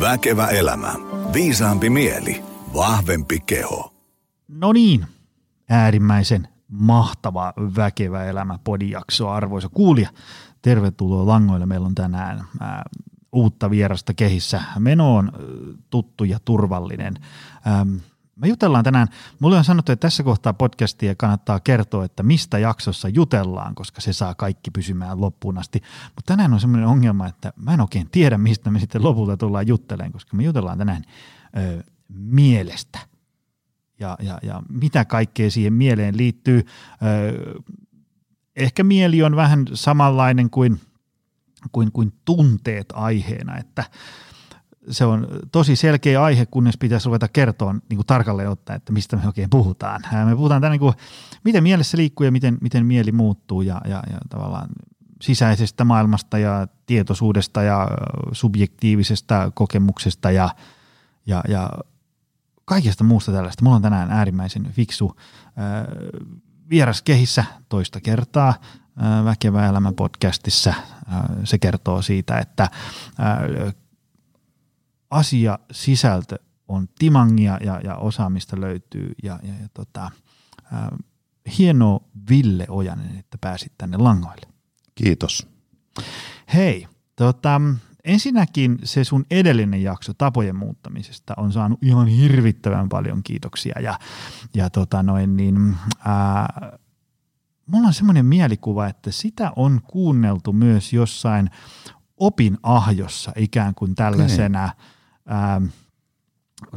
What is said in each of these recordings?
Väkevä elämä. Viisaampi mieli. Vahvempi keho. No niin, äärimmäisen mahtava Väkevä elämä podijakso, arvoisa kuulija. Tervetuloa langoille. Meillä on tänään ää, uutta vierasta kehissä. Meno on tuttu ja turvallinen. Ähm, me jutellaan tänään, mulle on sanottu, että tässä kohtaa podcastia kannattaa kertoa, että mistä jaksossa jutellaan, koska se saa kaikki pysymään loppuun asti. Mutta tänään on semmoinen ongelma, että mä en oikein tiedä, mistä me sitten lopulta tullaan juttelemaan, koska me jutellaan tänään ö, mielestä. Ja, ja, ja mitä kaikkea siihen mieleen liittyy. Ö, ehkä mieli on vähän samanlainen kuin, kuin, kuin tunteet aiheena, että – se on tosi selkeä aihe, kunnes pitäisi ruveta kertoa niin kuin tarkalleen ottaen, että mistä me oikein puhutaan. Me puhutaan tänään, niin kuin, miten mielessä liikkuu ja miten, miten mieli muuttuu ja, ja, ja tavallaan sisäisestä maailmasta ja tietoisuudesta ja subjektiivisesta kokemuksesta ja, ja, ja kaikesta muusta tällaista. Mulla on tänään äärimmäisen fiksu äh, vieras kehissä toista kertaa äh, Väkevä elämä podcastissa. Äh, se kertoo siitä, että äh, asia, sisältö on timangia ja, ja osaamista löytyy ja, ja, ja tota, ää, hienoa Ville Ojanen, että pääsit tänne langoille. Kiitos. Hei, tota, ensinnäkin se sun edellinen jakso tapojen muuttamisesta on saanut ihan hirvittävän paljon kiitoksia ja, ja tota noin niin, ää, mulla on semmoinen mielikuva, että sitä on kuunneltu myös jossain opinahjossa ikään kuin tällaisena okay ähm,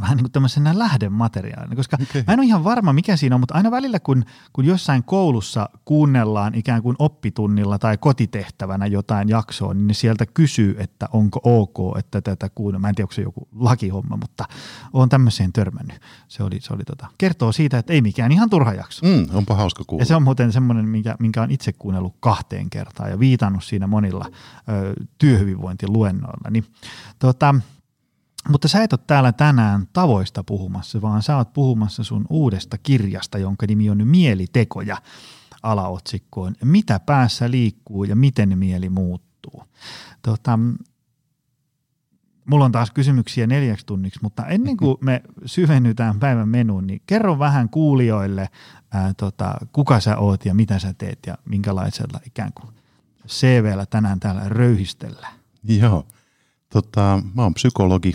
vähän niin kuin tämmöisenä lähdemateriaalina, koska okay. mä en ole ihan varma, mikä siinä on, mutta aina välillä, kun, kun jossain koulussa kuunnellaan ikään kuin oppitunnilla tai kotitehtävänä jotain jaksoa, niin ne sieltä kysyy, että onko ok, että tätä kuunnella. Mä en tiedä, onko se joku lakihomma, mutta on tämmöiseen törmännyt. Se oli, se oli tota, kertoo siitä, että ei mikään ihan turha jakso. Mm, onpa hauska kuulla. Ja se on muuten semmoinen, minkä, minkä on itse kuunnellut kahteen kertaan ja viitannut siinä monilla ö, työhyvinvointiluennoilla. Niin, tota, mutta sä et ole täällä tänään tavoista puhumassa, vaan sä oot puhumassa sun uudesta kirjasta, jonka nimi on Mielitekoja alaotsikkoon. Mitä päässä liikkuu ja miten mieli muuttuu. Tota, mulla on taas kysymyksiä neljäksi tunniksi, mutta ennen kuin me syvennytään päivän menuun, niin kerro vähän kuulijoille, ää, tota, kuka sä oot ja mitä sä teet ja minkälaisella ikään kuin CVllä tänään täällä röyhistellään. Joo, tota, mä oon psykologi,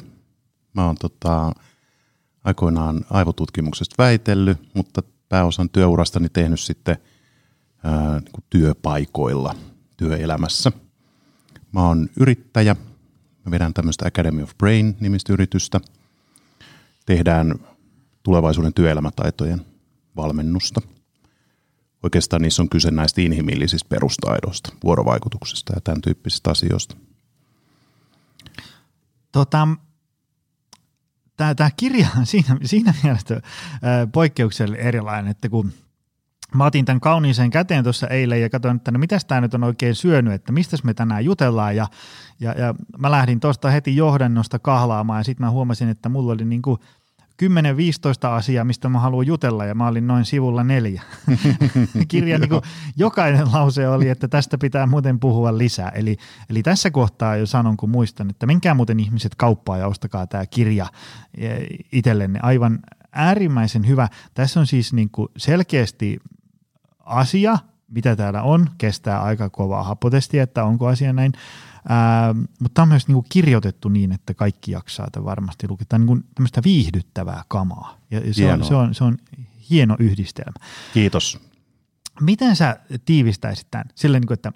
Mä oon tota, aikoinaan aivotutkimuksesta väitellyt, mutta pääosan työurastani tehnyt sitten ää, niin työpaikoilla työelämässä. Mä oon yrittäjä. Mä vedän tämmöistä Academy of Brain-nimistä yritystä. Tehdään tulevaisuuden työelämätaitojen valmennusta. Oikeastaan niissä on kyse näistä inhimillisistä perustaidoista, vuorovaikutuksesta ja tämän tyyppisistä asioista. Tota, tämä, tämä kirja on siinä, siinä mielessä poikkeuksellinen erilainen, että kun mä otin tämän kauniiseen käteen tuossa eilen ja katsoin, että no mitäs tämä nyt on oikein syönyt, että mistä me tänään jutellaan ja, ja, ja mä lähdin tuosta heti johdannosta kahlaamaan ja sitten mä huomasin, että mulla oli niin kuin – 10-15 asiaa, mistä mä haluan jutella ja mä olin noin sivulla neljä. Kirja niin kuin, jokainen lause oli, että tästä pitää muuten puhua lisää. Eli, eli tässä kohtaa jo sanon, kun muistan, että menkää muuten ihmiset kauppaan ja ostakaa tämä kirja e, itsellenne. Aivan äärimmäisen hyvä. Tässä on siis niin kuin selkeästi asia, mitä täällä on, kestää aika kovaa hapotestia, että onko asia näin, Ää, mutta tämä on myös niinku kirjoitettu niin, että kaikki jaksaa tämän varmasti lukea. Tämä on niinku tämmöistä viihdyttävää kamaa. Ja, ja se, on, se, on, se on hieno yhdistelmä. Kiitos. Miten sä tiivistäisit tämän? Silleen, niin että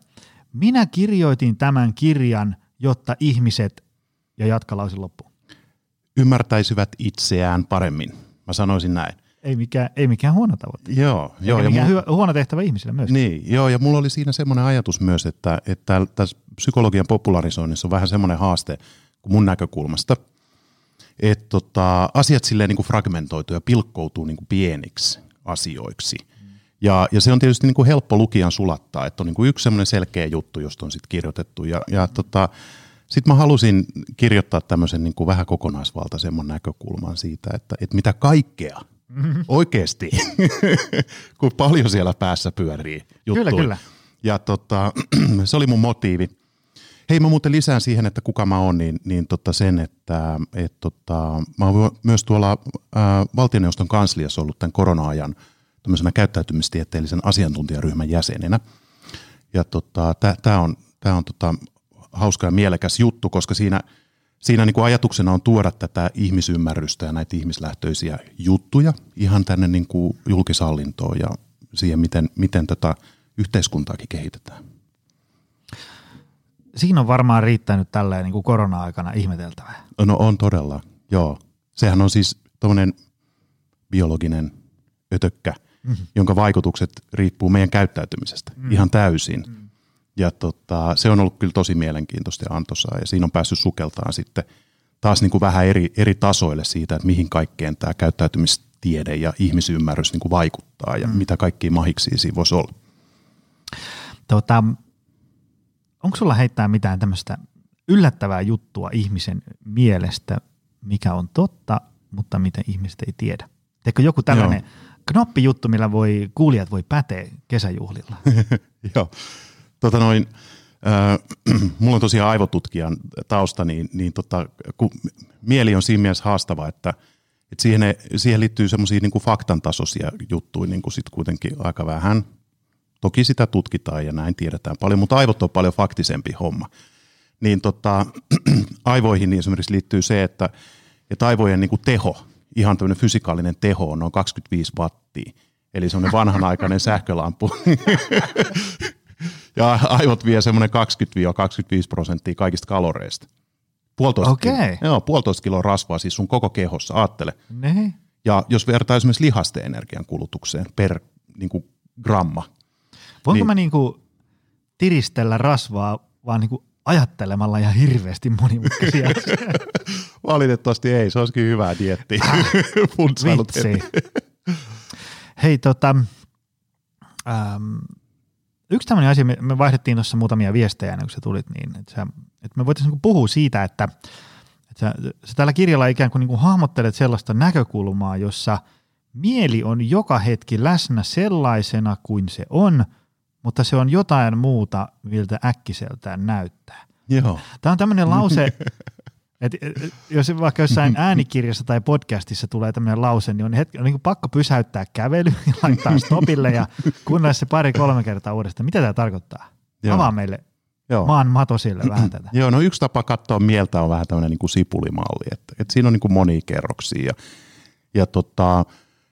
minä kirjoitin tämän kirjan, jotta ihmiset, ja jatkalausin loppuun. Ymmärtäisivät itseään paremmin. Mä sanoisin näin ei mikään, ei mikään huono tavoite. Joo. joo ja mikään mulla, huono tehtävä ihmisille myös. Niin, joo, ja mulla oli siinä semmoinen ajatus myös, että, että tässä psykologian popularisoinnissa on vähän semmoinen haaste kuin mun näkökulmasta, että tota, asiat silleen niin kuin fragmentoituu ja pilkkoutuu niin kuin pieniksi asioiksi. Ja, ja se on tietysti niin kuin helppo lukijan sulattaa, että on niin kuin yksi semmoinen selkeä juttu, josta on sitten kirjoitettu. Ja, ja tota, sitten mä halusin kirjoittaa tämmöisen niin kuin vähän kokonaisvaltaisemman näkökulman siitä, että, että mitä kaikkea – Mm-hmm. Oikeasti, kun paljon siellä päässä pyörii juttuja. Kyllä, kyllä. Ja tota, se oli mun motiivi. Hei, mä muuten lisään siihen, että kuka mä oon, niin, niin tota sen, että et tota, mä oon myös tuolla ää, valtioneuvoston kansliassa ollut tämän korona-ajan tämmöisenä käyttäytymistieteellisen asiantuntijaryhmän jäsenenä. Ja tota, tämä on, tää on tota, hauska ja mielekäs juttu, koska siinä, siinä niin kuin ajatuksena on tuoda tätä ihmisymmärrystä ja näitä ihmislähtöisiä juttuja ihan tänne niin kuin julkishallintoon ja siihen, miten, miten tätä yhteiskuntaakin kehitetään siinä on varmaan riittänyt tälleen niin kuin korona-aikana ihmeteltävää. No on todella, joo. Sehän on siis tuommoinen biologinen ötökkä, mm-hmm. jonka vaikutukset riippuu meidän käyttäytymisestä mm-hmm. ihan täysin. Mm-hmm. Ja tota, se on ollut kyllä tosi mielenkiintoista ja antoisaa ja siinä on päässyt sukeltaan sitten taas niin kuin vähän eri, eri tasoille siitä, että mihin kaikkeen tämä käyttäytymistiede ja ihmisymmärrys niin kuin vaikuttaa ja mm. mitä kaikkia mahiksi siinä voisi olla. Tota, onko sulla heittää mitään tämmöistä yllättävää juttua ihmisen mielestä, mikä on totta, mutta mitä ihmiset ei tiedä? Teekö joku tällainen Joo. knoppijuttu, millä voi, kuulijat voi päteä kesäjuhlilla? Joo. Tota noin, äh, mulla on tosiaan aivotutkijan tausta, niin, niin tota, kun mieli on siinä mielessä haastava, että, että siihen, siihen liittyy semmoisia niin faktantasoisia juttuja niin kuin sit kuitenkin aika vähän – Toki sitä tutkitaan ja näin tiedetään paljon, mutta aivot on paljon faktisempi homma. Niin tota, aivoihin niin esimerkiksi liittyy se, että, että aivojen niin kuin teho, ihan tämmöinen fysikaalinen teho on noin 25 wattia. Eli semmoinen vanhanaikainen sähkölampu. ja aivot vie semmoinen 20-25 prosenttia kaikista kaloreista. Puolitoista, okay. kiloa, joo, puolitoista kiloa rasvaa siis sun koko kehossa, ajattele. Ne. Ja jos vertaa esimerkiksi lihasten energian kulutukseen per niin kuin gramma, Voinko niin. mä niinku tiristellä rasvaa vaan niinku ajattelemalla ja hirveästi monimutkaisia Valitettavasti ei, se olisikin hyvää dietti. Vitsi. Hei tota, ähm, yksi tämmöinen asia, me, me vaihdettiin tuossa muutamia viestejä kun sä tulit, niin että, sä, että me voitaisiin niinku puhua siitä, että, että sä, sä tällä kirjalla ikään kuin niinku hahmottelet sellaista näkökulmaa, jossa mieli on joka hetki läsnä sellaisena kuin se on – mutta se on jotain muuta, miltä äkkiseltään näyttää. Joo. Tämä on tämmöinen lause, että jos vaikka jossain äänikirjassa tai podcastissa tulee tämmöinen lause, niin on, hetki, on niin pakko pysäyttää kävely ja laittaa stopille ja kuunnella se pari-kolme kertaa uudestaan. Mitä tämä tarkoittaa? Joo. Avaa meille Joo. maan matosille vähän tätä. Joo, no yksi tapa katsoa mieltä on vähän tämmöinen niin kuin sipulimalli, että, että siinä on niin kuin monia kerroksia ja, ja tota,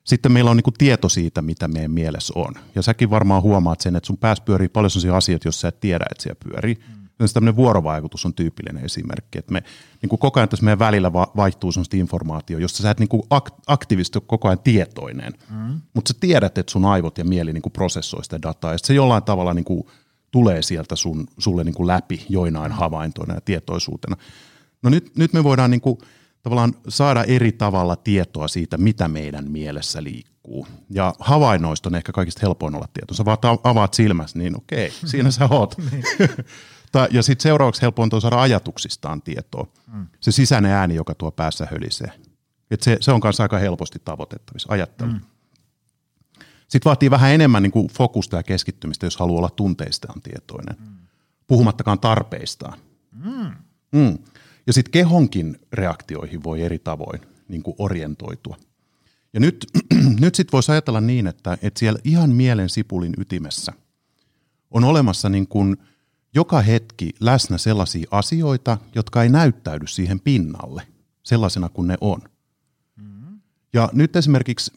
sitten meillä on niin kuin tieto siitä, mitä meidän mielessä on. Ja säkin varmaan huomaat sen, että sun päässä pyörii paljon sellaisia asioita, jos sä et tiedä, että siellä pyörii. Mm. Tämmöinen vuorovaikutus on tyypillinen esimerkki, että me niin kuin koko ajan tässä meidän välillä vaihtuu sellaista informaatio, josta sä et niin kuin aktiivisesti ole koko ajan tietoinen, mm. mutta sä tiedät, että sun aivot ja mieli niin kuin prosessoi sitä dataa, ja se jollain tavalla niin kuin tulee sieltä sun, sulle niin kuin läpi joinain havaintoina ja tietoisuutena. No nyt, nyt me voidaan niin kuin tavallaan saada eri tavalla tietoa siitä, mitä meidän mielessä liikkuu. Ja havainnoista on ehkä kaikista helpoin olla tieto. Sä vaan avaat silmässä, niin okei, siinä sä oot. Niin. ja sitten seuraavaksi helpoin on saada ajatuksistaan tietoa. Mm. Se sisäinen ääni, joka tuo päässä hölisee. Et se, se on kanssa aika helposti tavoitettavissa, ajattelu. Mm. Sitten vaatii vähän enemmän niin kuin fokusta ja keskittymistä, jos haluaa olla tunteistaan tietoinen. Mm. Puhumattakaan tarpeistaan. Mm. Mm. Ja sitten kehonkin reaktioihin voi eri tavoin niin kuin orientoitua. Ja nyt, nyt sitten voisi ajatella niin, että, että siellä ihan mielen sipulin ytimessä on olemassa niin kuin joka hetki läsnä sellaisia asioita, jotka ei näyttäydy siihen pinnalle sellaisena kuin ne on. Mm-hmm. Ja nyt esimerkiksi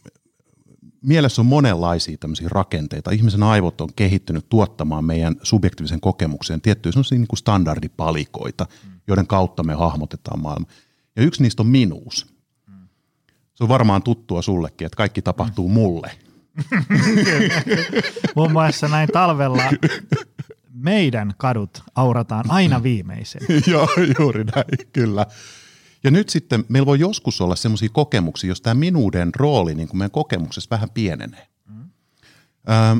mielessä on monenlaisia tämmöisiä rakenteita. Ihmisen aivot on kehittynyt tuottamaan meidän subjektiivisen kokemuksen tiettyjä niin kuin standardipalikoita, mm. joiden kautta me hahmotetaan maailma. Ja yksi niistä on minuus. Mm. Se on varmaan tuttua sullekin, että kaikki tapahtuu mm. mulle. Muun muassa näin talvella meidän kadut aurataan aina viimeisen. Joo, juuri näin, kyllä. Ja nyt sitten meillä voi joskus olla sellaisia kokemuksia, jos tämä minuuden rooli niin kuin meidän kokemuksessa vähän pienenee. Mm. Ähm,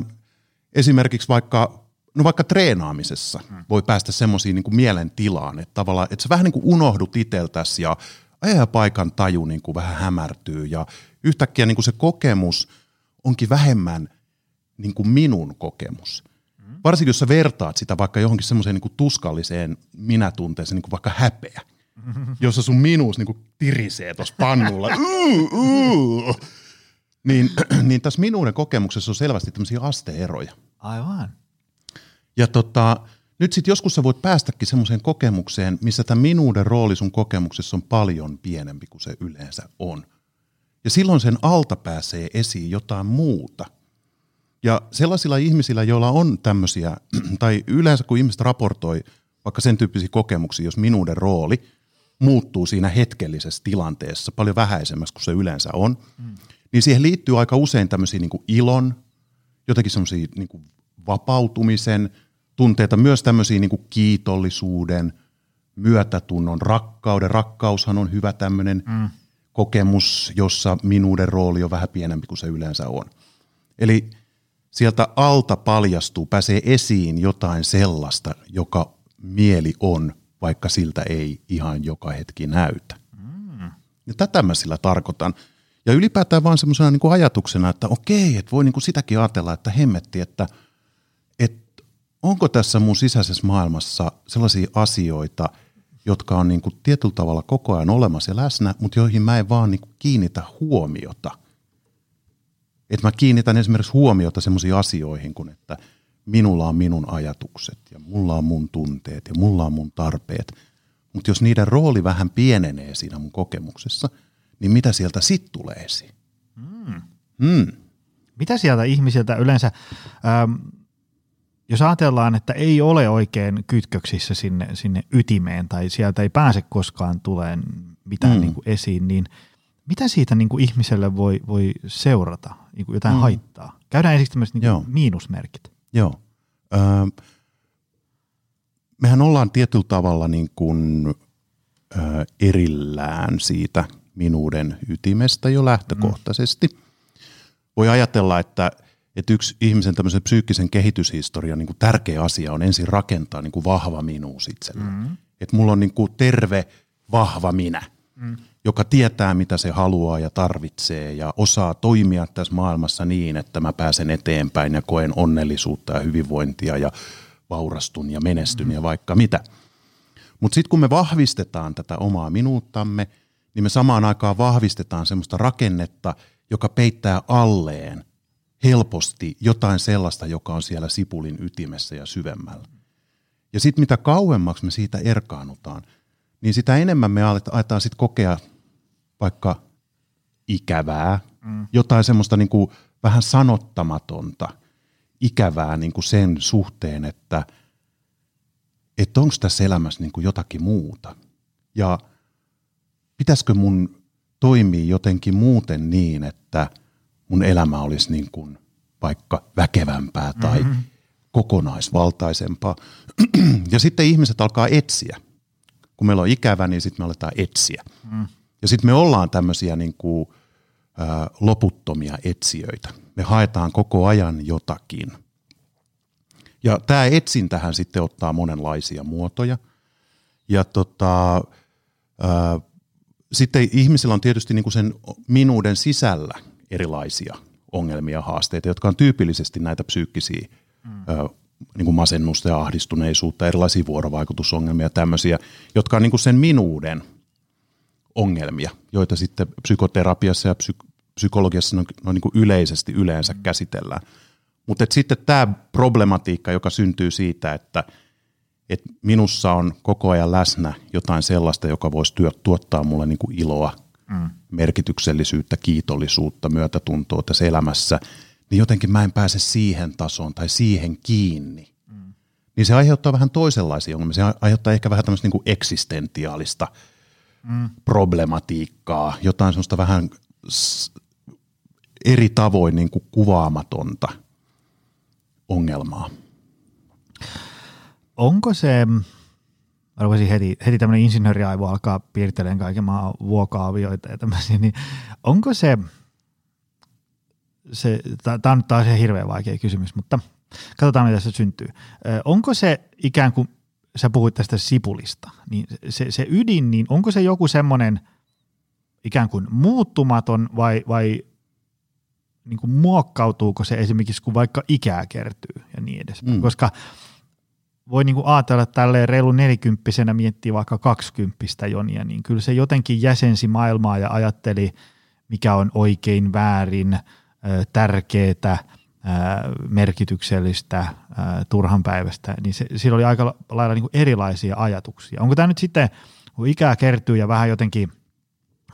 esimerkiksi vaikka, no vaikka treenaamisessa mm. voi päästä semmoisiin niin mielentilaan, että tavallaan, että sä vähän niin kuin unohdut itseltäsi ja paikan taju niin kuin vähän hämärtyy ja yhtäkkiä niin kuin se kokemus onkin vähemmän niin kuin minun kokemus. Varsinkin jos sä vertaat sitä vaikka johonkin semmoiseen niin tuskalliseen minätunteeseen, niin kuin vaikka häpeä, jossa sun minuus niin kuin tirisee tuossa pannulla. Uh, uh. Niin, niin tässä minuuden kokemuksessa on selvästi tämmöisiä asteeroja. Aivan. Ja tota, nyt sitten joskus sä voit päästäkin semmoiseen kokemukseen, missä tämä minuuden rooli sun kokemuksessa on paljon pienempi kuin se yleensä on. Ja silloin sen alta pääsee esiin jotain muuta. Ja sellaisilla ihmisillä, joilla on tämmöisiä, tai yleensä kun ihmiset raportoi vaikka sen tyyppisiä kokemuksia, jos minuuden rooli muuttuu siinä hetkellisessä tilanteessa paljon vähäisemmäksi kuin se yleensä on, mm. niin siihen liittyy aika usein tämmöisiä niin ilon, jotenkin semmoisia niin vapautumisen tunteita, myös tämmöisiä niin kiitollisuuden, myötätunnon, rakkauden. Rakkaushan on hyvä tämmöinen mm. kokemus, jossa minuuden rooli on vähän pienempi kuin se yleensä on. Eli sieltä alta paljastuu, pääsee esiin jotain sellaista, joka mieli on, vaikka siltä ei ihan joka hetki näytä. Mm. Ja tätä mä sillä tarkoitan. Ja ylipäätään vaan semmoisena niin ajatuksena, että okei, että voi niin kuin sitäkin ajatella, että hemmetti, että, että onko tässä mun sisäisessä maailmassa sellaisia asioita, jotka on niin kuin tietyllä tavalla koko ajan olemassa ja läsnä, mutta joihin mä en vaan niin kuin kiinnitä huomiota. Että mä kiinnitän esimerkiksi huomiota sellaisiin asioihin kuin, että minulla on minun ajatukset ja mulla on mun tunteet ja mulla on mun tarpeet. Mutta jos niiden rooli vähän pienenee siinä mun kokemuksessa – niin mitä sieltä sitten tulee esiin? Mm. Mm. Mitä sieltä ihmisiltä yleensä, ähm, jos ajatellaan, että ei ole oikein kytköksissä sinne, sinne ytimeen tai sieltä ei pääse koskaan tuleen mitään mm. niin kuin esiin, niin mitä siitä niin kuin ihmiselle voi, voi seurata, niin kuin jotain mm. haittaa? Käydään ensiksi tämmöiset niin miinusmerkit. Joo. Öö, mehän ollaan tietyllä tavalla niin kuin, ö, erillään siitä – minuuden ytimestä jo lähtökohtaisesti. Mm. Voi ajatella, että, että yksi ihmisen tämmöisen psyykkisen kehityshistorian niin kuin tärkeä asia on ensin rakentaa niin kuin vahva minuus itselle. Mm. Että mulla on niin kuin terve, vahva minä, mm. joka tietää, mitä se haluaa ja tarvitsee ja osaa toimia tässä maailmassa niin, että mä pääsen eteenpäin ja koen onnellisuutta ja hyvinvointia ja vaurastun ja menestyn mm. ja vaikka mitä. Mutta sitten kun me vahvistetaan tätä omaa minuuttamme – niin me samaan aikaan vahvistetaan semmoista rakennetta, joka peittää alleen helposti jotain sellaista, joka on siellä sipulin ytimessä ja syvemmällä. Ja sitten mitä kauemmaksi me siitä erkaannutaan, niin sitä enemmän me aletaan sitten kokea vaikka ikävää, mm. jotain semmoista niin kuin vähän sanottamatonta, ikävää niin kuin sen suhteen, että, että onko tässä elämässä niin kuin jotakin muuta. Ja – pitäisikö mun toimia jotenkin muuten niin, että mun elämä olisi niin kuin vaikka väkevämpää tai mm-hmm. kokonaisvaltaisempaa. ja sitten ihmiset alkaa etsiä. Kun meillä on ikävä, niin sitten me aletaan etsiä. Mm. Ja sitten me ollaan tämmöisiä niin kuin, ä, loputtomia etsijöitä. Me haetaan koko ajan jotakin. Ja tämä etsintähän sitten ottaa monenlaisia muotoja. Ja tota, ä, sitten ihmisillä on tietysti niin kuin sen minuuden sisällä erilaisia ongelmia ja haasteita, jotka on tyypillisesti näitä psyykkisiä mm. ö, niin kuin masennusta ja ahdistuneisuutta, erilaisia vuorovaikutusongelmia tämmöisiä, jotka on niin kuin sen minuuden ongelmia, joita sitten psykoterapiassa ja psy- psykologiassa no, no niin kuin yleisesti yleensä mm. käsitellään. Mutta sitten tämä problematiikka, joka syntyy siitä, että – että minussa on koko ajan läsnä jotain sellaista, joka voisi työ, tuottaa mulle niin kuin iloa, mm. merkityksellisyyttä, kiitollisuutta, myötätuntoa tässä elämässä, niin jotenkin mä en pääse siihen tasoon tai siihen kiinni. Mm. Niin se aiheuttaa vähän toisenlaisia ongelmia. Se aiheuttaa ehkä vähän tämmöistä niin eksistentiaalista mm. problematiikkaa, jotain semmoista vähän eri tavoin niin kuin kuvaamatonta ongelmaa onko se, arvoisin heti, heti tämmöinen insinööriaivo alkaa piirtelemään kaiken maan vuokaavioita ja tämmöisiä, niin onko se, se tämä on taas hirveän vaikea kysymys, mutta katsotaan mitä se syntyy. Onko se ikään kuin, sä puhuit tästä sipulista, niin se, se ydin, niin onko se joku semmoinen ikään kuin muuttumaton vai, vai niin kuin muokkautuuko se esimerkiksi, kun vaikka ikää kertyy ja niin edespäin. Mm. Koska voi niin kuin ajatella, että tälleen reilu nelikymppisenä miettii vaikka kaksikymppistä Jonia, niin kyllä se jotenkin jäsensi maailmaa ja ajatteli, mikä on oikein, väärin, tärkeää, merkityksellistä, turhan päivästä, niin se, sillä oli aika lailla niin erilaisia ajatuksia. Onko tämä nyt sitten, kun ikää kertyy ja vähän jotenkin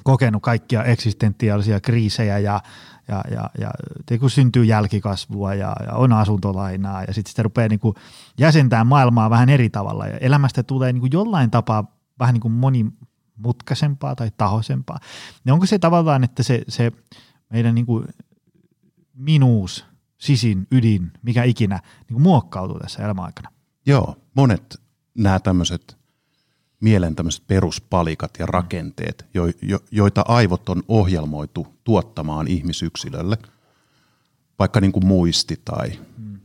kokenut kaikkia eksistentiaalisia kriisejä ja ja, ja, ja kun syntyy jälkikasvua ja, ja on asuntolainaa ja sitten sitä rupeaa niin kuin jäsentämään maailmaa vähän eri tavalla ja elämästä tulee niin kuin jollain tapaa vähän niin kuin monimutkaisempaa tai tahosempaa. Ja onko se tavallaan, että se, se meidän niin kuin minuus, sisin, ydin, mikä ikinä, niin kuin muokkautuu tässä elämän aikana? Joo, monet nämä tämmöiset mielen tämmöiset peruspalikat ja rakenteet, jo, jo, joita aivot on ohjelmoitu tuottamaan ihmisyksilölle, vaikka niin kuin muisti tai, mm.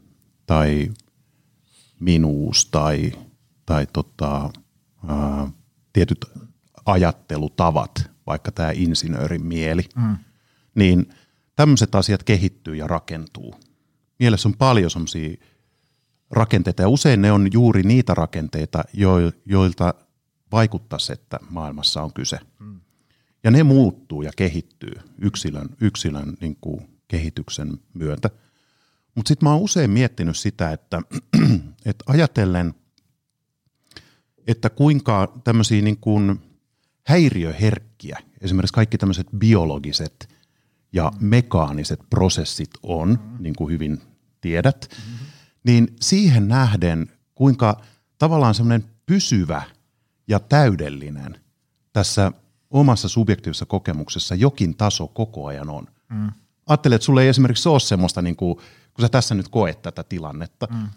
tai minuus tai, tai tota, ää, tietyt ajattelutavat, vaikka tämä insinöörin mieli, mm. niin tämmöiset asiat kehittyy ja rakentuu. Mielessä on paljon semmoisia rakenteita ja usein ne on juuri niitä rakenteita, joilta vaikuttaisi, että maailmassa on kyse. Mm. Ja ne muuttuu ja kehittyy yksilön, yksilön niin kuin kehityksen myötä. Mutta sitten mä oon usein miettinyt sitä, että, että ajatellen, että kuinka tämmöisiä niin kuin häiriöherkkiä, esimerkiksi kaikki tämmöiset biologiset ja mekaaniset prosessit on, mm-hmm. niin kuin hyvin tiedät, mm-hmm. niin siihen nähden, kuinka tavallaan semmoinen pysyvä – ja täydellinen tässä omassa subjektiivisessa kokemuksessa jokin taso koko ajan on. Mm. Ajattele, että sulle ei esimerkiksi ole semmoista, niin kuin, kun sä tässä nyt koet tätä tilannetta, mm.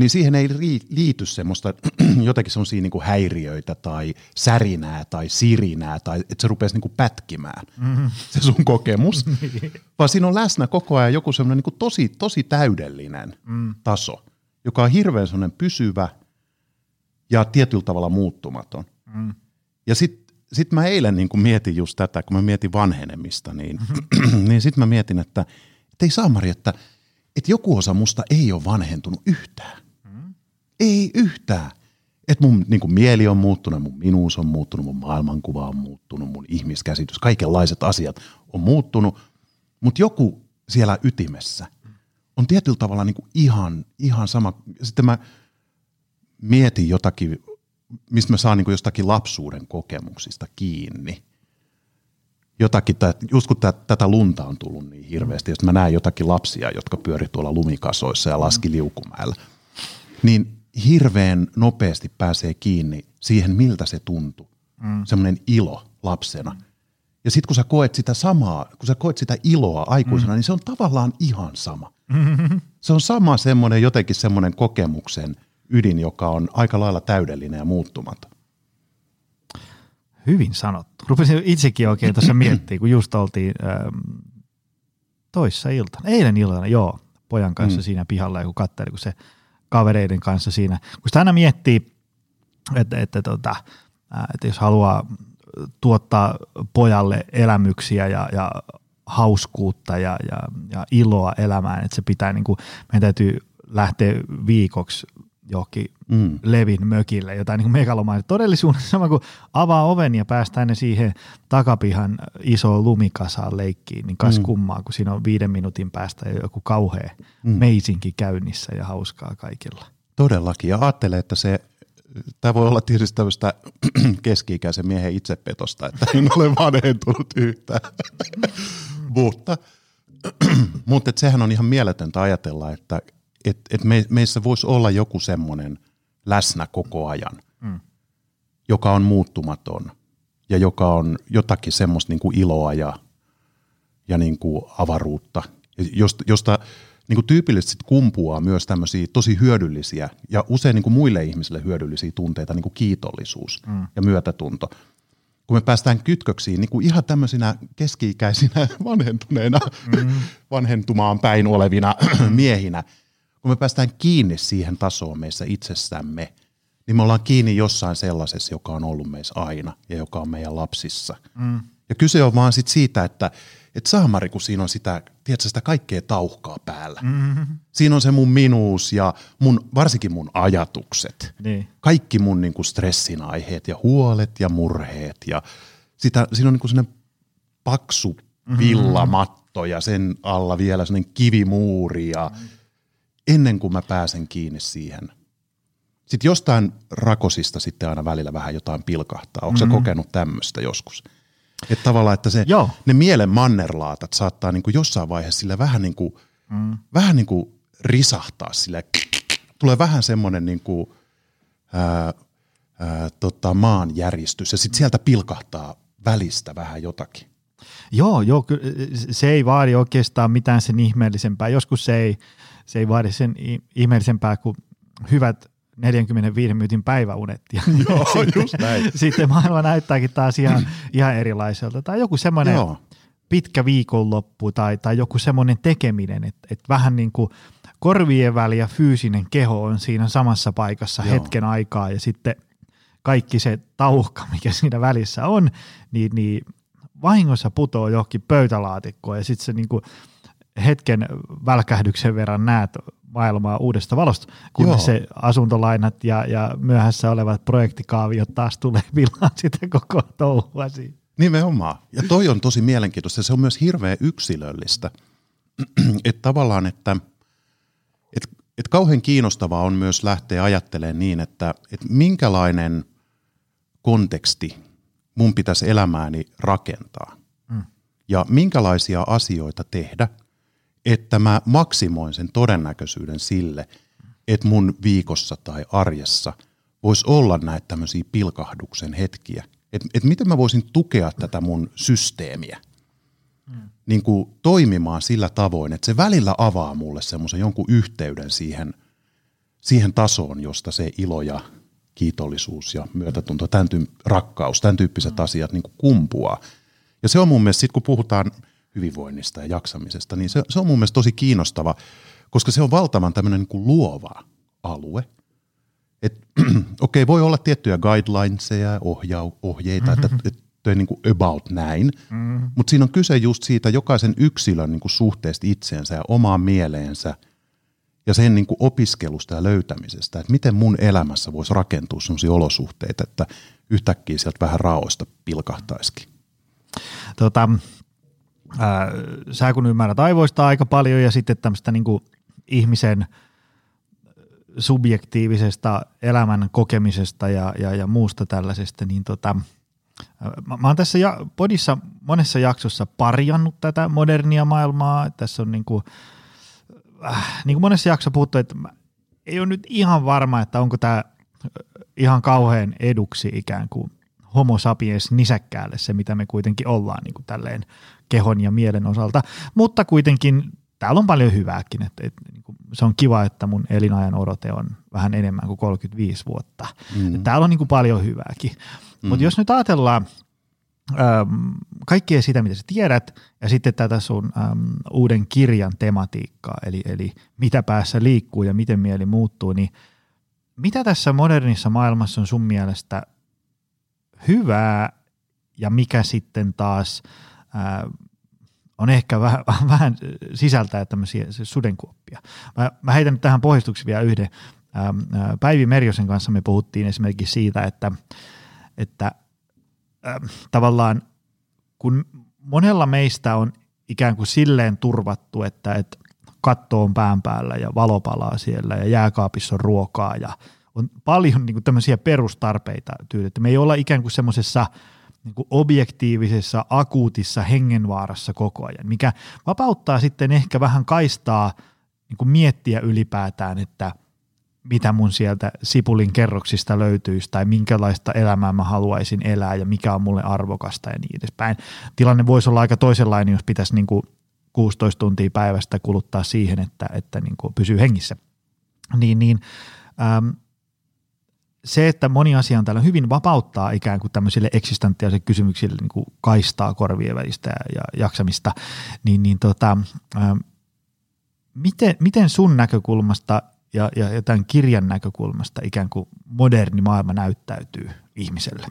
Niin siihen ei liity semmoista jotenkin semmoisia niin häiriöitä tai särinää tai sirinää tai että se rupeaisi niin kuin pätkimään mm. se sun kokemus, niin. vaan siinä on läsnä koko ajan joku semmoinen niin kuin tosi, tosi täydellinen mm. taso, joka on hirveän semmoinen pysyvä – ja tietyllä tavalla muuttumaton. Mm. Ja sitten sit mä eilen niin kun mietin just tätä, kun mä mietin vanhenemista, niin, mm-hmm. niin sitten mä mietin, että, että ei Saamari, että, että joku osa musta ei ole vanhentunut yhtään. Ei yhtään. Että mun niin kuin mieli on muuttunut, mun minuus on muuttunut, mun maailmankuva on muuttunut, mun ihmiskäsitys, kaikenlaiset asiat on muuttunut, mutta joku siellä ytimessä on tietyllä tavalla niin kuin ihan, ihan sama. Sitten mä mietin jotakin, mistä mä saan niin jostakin lapsuuden kokemuksista kiinni. Jotakin, just kun tätä lunta on tullut niin hirveästi, jos mä näen jotakin lapsia, jotka pyöri tuolla lumikasoissa ja laski liukumäellä, niin hirveän nopeasti pääsee kiinni siihen, miltä se tuntui. Mm. Semmoinen ilo lapsena. Ja sitten kun sä koet sitä samaa, kun sä koet sitä iloa aikuisena, mm. niin se on tavallaan ihan sama. Mm-hmm. Se on sama semmoinen jotenkin semmoinen kokemuksen – ydin, joka on aika lailla täydellinen ja muuttumaton. Hyvin sanottu. Rupesin itsekin oikein tuossa miettimään, kun just oltiin ähm, toissa iltana, eilen iltana, joo, pojan kanssa mm. siinä pihalla, kun katseli, kun se kavereiden kanssa siinä, kun sitä aina miettii, että, että, tota, että jos haluaa tuottaa pojalle elämyksiä ja, ja hauskuutta ja, ja, ja iloa elämään, että se pitää, niin kuin, meidän täytyy lähteä viikoksi johonkin mm. Levin mökille, jotain niin megalomainen. Todellisuudessa sama kuin avaa oven ja päästään ne siihen takapihan isoon lumikasaan leikkiin, niin kas mm. kummaa, kun siinä on viiden minuutin päästä jo joku kauhea mm. meisinki käynnissä ja hauskaa kaikilla. Todellakin, ja ajattele, että se tämä voi olla tietysti tämmöistä keski-ikäisen miehen itsepetosta, että en ole vanhentunut yhtään. mutta mutta sehän on ihan mieletöntä ajatella, että että et me, meissä voisi olla joku semmoinen läsnä koko ajan, mm. joka on muuttumaton ja joka on jotakin semmoista niin kuin iloa ja, ja niin kuin avaruutta, josta, josta niin kuin tyypillisesti kumpuaa myös tämmöisiä tosi hyödyllisiä ja usein niin kuin muille ihmisille hyödyllisiä tunteita, niin kuin kiitollisuus mm. ja myötätunto. Kun me päästään kytköksiin niin kuin ihan tämmöisinä keski-ikäisinä vanhentuneina, mm. vanhentumaan päin olevina miehinä – kun me päästään kiinni siihen tasoon meissä itsessämme, niin me ollaan kiinni jossain sellaisessa, joka on ollut meissä aina ja joka on meidän lapsissa. Mm. Ja kyse on vaan sit siitä, että et saamari, kun siinä on sitä, tiedätkö, sitä kaikkea tauhkaa päällä. Mm-hmm. Siinä on se mun minuus ja mun, varsinkin mun ajatukset. Niin. Kaikki mun niin kuin stressin aiheet ja huolet ja murheet. Ja sitä, siinä on niin kuin sellainen paksu villamatto ja sen alla vielä sellainen kivimuuri ja ennen kuin mä pääsen kiinni siihen. Sitten jostain rakosista sitten aina välillä vähän jotain pilkahtaa. Onko mm-hmm. kokenut tämmöistä joskus? Että tavallaan, että se, Joo. ne mielen mannerlaatat saattaa niin kuin jossain vaiheessa sillä vähän niin kuin, mm. vähän niin kuin risahtaa sillä. Tulee vähän semmoinen niin kuin, ää, ää, tota, maanjäristys ja sitten sieltä pilkahtaa välistä vähän jotakin. Joo, joo, se ei vaadi oikeastaan mitään sen ihmeellisempää. Joskus se ei, se ei vaadi sen ihmeellisempää kuin hyvät 45 minuutin päiväunet. Ja Joo, sitten, just näin. sitten maailma näyttääkin taas ihan, ihan erilaiselta. Tai joku semmoinen Joo. pitkä viikonloppu tai, tai joku semmoinen tekeminen, että, että vähän niin kuin korvien väli ja fyysinen keho on siinä samassa paikassa Joo. hetken aikaa ja sitten kaikki se tauhka, mikä siinä välissä on, niin, niin vahingossa putoo johonkin pöytälaatikkoon ja sitten se niin kuin hetken välkähdyksen verran näet maailmaa uudesta valosta, kun Joo. se asuntolainat ja, ja myöhässä olevat projektikaaviot taas tulee vilaan sitä koko touhua siinä. Nimenomaan. Ja toi on tosi mielenkiintoista. Se on myös hirveän yksilöllistä. että tavallaan, että et, et kauhean kiinnostavaa on myös lähteä ajattelemaan niin, että et minkälainen konteksti mun pitäisi elämääni rakentaa. Mm. Ja minkälaisia asioita tehdä, että mä maksimoin sen todennäköisyyden sille, että mun viikossa tai arjessa voisi olla näitä tämmöisiä pilkahduksen hetkiä. Että et miten mä voisin tukea tätä mun systeemiä niin kuin toimimaan sillä tavoin, että se välillä avaa mulle semmoisen jonkun yhteyden siihen, siihen tasoon, josta se ilo ja kiitollisuus ja myötätunto, tämän tyy- rakkaus, tämän tyyppiset asiat niin kuin kumpuaa. Ja se on mun mielestä, sit kun puhutaan hyvinvoinnista ja jaksamisesta, niin se, se on mun mielestä tosi kiinnostava, koska se on valtavan tämmöinen niin kuin luova alue. Et, okei, voi olla tiettyjä guidelineseja, ohjau, ohjeita, mm-hmm. että, että toi niin kuin about näin, mm-hmm. mutta siinä on kyse just siitä jokaisen yksilön niin kuin suhteesta itseensä ja omaan mieleensä ja sen niin kuin opiskelusta ja löytämisestä, että miten mun elämässä voisi rakentua sellaisia olosuhteita, että yhtäkkiä sieltä vähän raoista pilkahtaisikin. Tota, ää, sä kun ymmärrät aivoista aika paljon ja sitten tämmöistä niin ihmisen subjektiivisesta elämän kokemisesta ja, ja, ja muusta tällaisesta, niin tota, mä, mä oon tässä ja, podissa monessa jaksossa parjannut tätä modernia maailmaa. Tässä on niin kuin, äh, niin kuin monessa jaksossa puhuttu, että mä, ei ole nyt ihan varma, että onko tämä ihan kauhean eduksi ikään kuin homo sapiens nisäkkäälle se, mitä me kuitenkin ollaan niin kuin tälleen kehon ja mielen osalta, mutta kuitenkin täällä on paljon hyvääkin, että, että niin se on kiva, että mun elinajan odote on vähän enemmän kuin 35 vuotta. Mm. Täällä on niin kuin paljon hyvääkin, mm. mutta jos nyt ajatellaan äm, kaikkea sitä, mitä sä tiedät, ja sitten tätä sun äm, uuden kirjan tematiikkaa, eli, eli mitä päässä liikkuu ja miten mieli muuttuu, niin mitä tässä modernissa maailmassa on sun mielestä hyvää ja mikä sitten taas ää, on ehkä vähän, vähän sisältää tämmöisiä sudenkuoppia. Mä, mä heitän nyt tähän pohjustuksi vielä yhden. Ää, Päivi Merjosen kanssa me puhuttiin esimerkiksi siitä, että, että ää, tavallaan kun monella meistä on ikään kuin silleen turvattu, että, että katto on pään päällä ja valo palaa siellä ja jääkaapissa on ruokaa ja on paljon niin kuin tämmöisiä perustarpeita tyydytty. Me ei olla ikään kuin semmoisessa niin kuin objektiivisessa, akuutissa hengenvaarassa koko ajan, mikä vapauttaa sitten ehkä vähän kaistaa niin kuin miettiä ylipäätään, että mitä mun sieltä sipulin kerroksista löytyisi tai minkälaista elämää mä haluaisin elää ja mikä on mulle arvokasta ja niin edespäin. Tilanne voisi olla aika toisenlainen, jos pitäisi niin kuin 16 tuntia päivästä kuluttaa siihen, että, että niin kuin pysyy hengissä. Niin, niin äm, se, että moni asia on täällä hyvin vapauttaa ikään kuin tämmöisille eksistentiaalisille kysymyksille niin kuin kaistaa korvien välistä ja jaksamista, niin, niin tota, äm, miten, miten sun näkökulmasta ja, ja, ja tämän kirjan näkökulmasta ikään kuin moderni maailma näyttäytyy ihmiselle?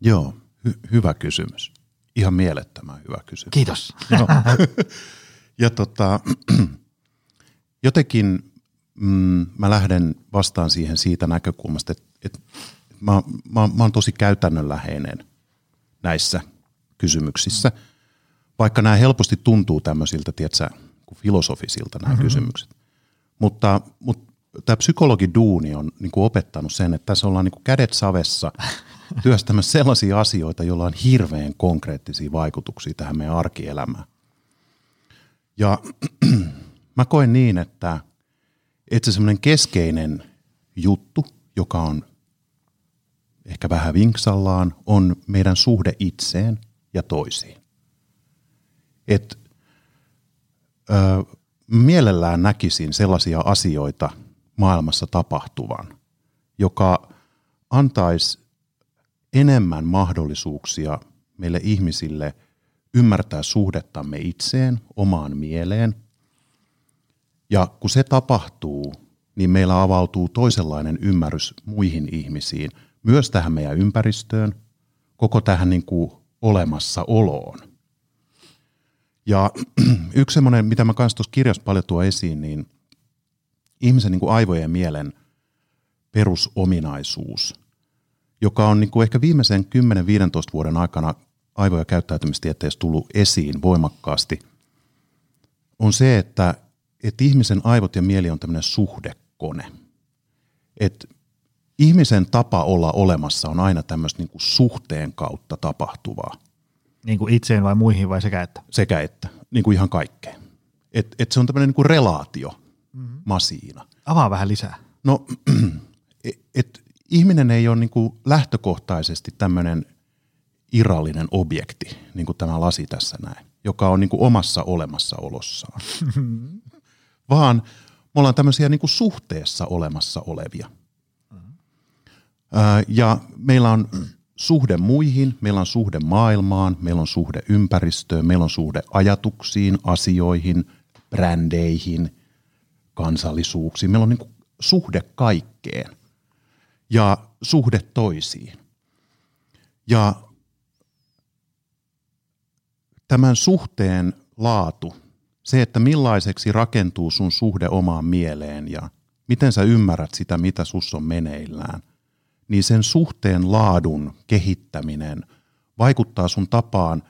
Joo, hy- hyvä kysymys. Ihan mielettömän hyvä kysymys. Kiitos. Ja tota, jotenkin mm, mä lähden vastaan siihen siitä näkökulmasta, että, että mä, mä, mä oon tosi käytännönläheinen näissä kysymyksissä, vaikka nämä helposti tuntuu tämmöisiltä, tiedätkö, filosofisilta nämä mm-hmm. kysymykset. Mutta, mutta tämä psykologiduuni on niin kuin opettanut sen, että tässä ollaan niin kuin kädet savessa työstämässä sellaisia asioita, joilla on hirveän konkreettisia vaikutuksia tähän meidän arkielämään. Ja mä koen niin, että, että se semmoinen keskeinen juttu, joka on ehkä vähän vinksallaan, on meidän suhde itseen ja toisiin. Et, ö, mielellään näkisin sellaisia asioita maailmassa tapahtuvan, joka antaisi enemmän mahdollisuuksia meille ihmisille ymmärtää suhdettamme itseen, omaan mieleen. Ja kun se tapahtuu, niin meillä avautuu toisenlainen ymmärrys muihin ihmisiin, myös tähän meidän ympäristöön, koko tähän niin kuin olemassaoloon. Ja yksi semmoinen, mitä mä kanssa tuossa kirjassa paljon tuo esiin, niin ihmisen niin kuin aivojen ja mielen perusominaisuus, joka on niin kuin ehkä viimeisen 10-15 vuoden aikana aivo- ja käyttäytymistieteessä tullut esiin voimakkaasti, on se, että, että ihmisen aivot ja mieli on tämmöinen suhdekone. Että ihmisen tapa olla olemassa on aina tämmöistä niin kuin suhteen kautta tapahtuvaa. Niin kuin itseen vai muihin vai sekä että? Sekä että, niin kuin ihan kaikkeen. Et, et se on tämmöinen niin kuin relaatio mm-hmm. masiina. Avaa vähän lisää. No, et, et ihminen ei ole niin kuin lähtökohtaisesti tämmöinen irrallinen objekti, niin kuin tämä lasi tässä näin, joka on niin kuin omassa olemassaolossaan. Vaan me ollaan tämmöisiä niin kuin suhteessa olemassa olevia. Ja meillä on suhde muihin, meillä on suhde maailmaan, meillä on suhde ympäristöön, meillä on suhde ajatuksiin, asioihin, brändeihin, kansallisuuksiin. Meillä on niin suhde kaikkeen ja suhde toisiin. Ja tämän suhteen laatu, se, että millaiseksi rakentuu sun suhde omaan mieleen ja miten sä ymmärrät sitä, mitä sus on meneillään, niin sen suhteen laadun kehittäminen vaikuttaa sun tapaan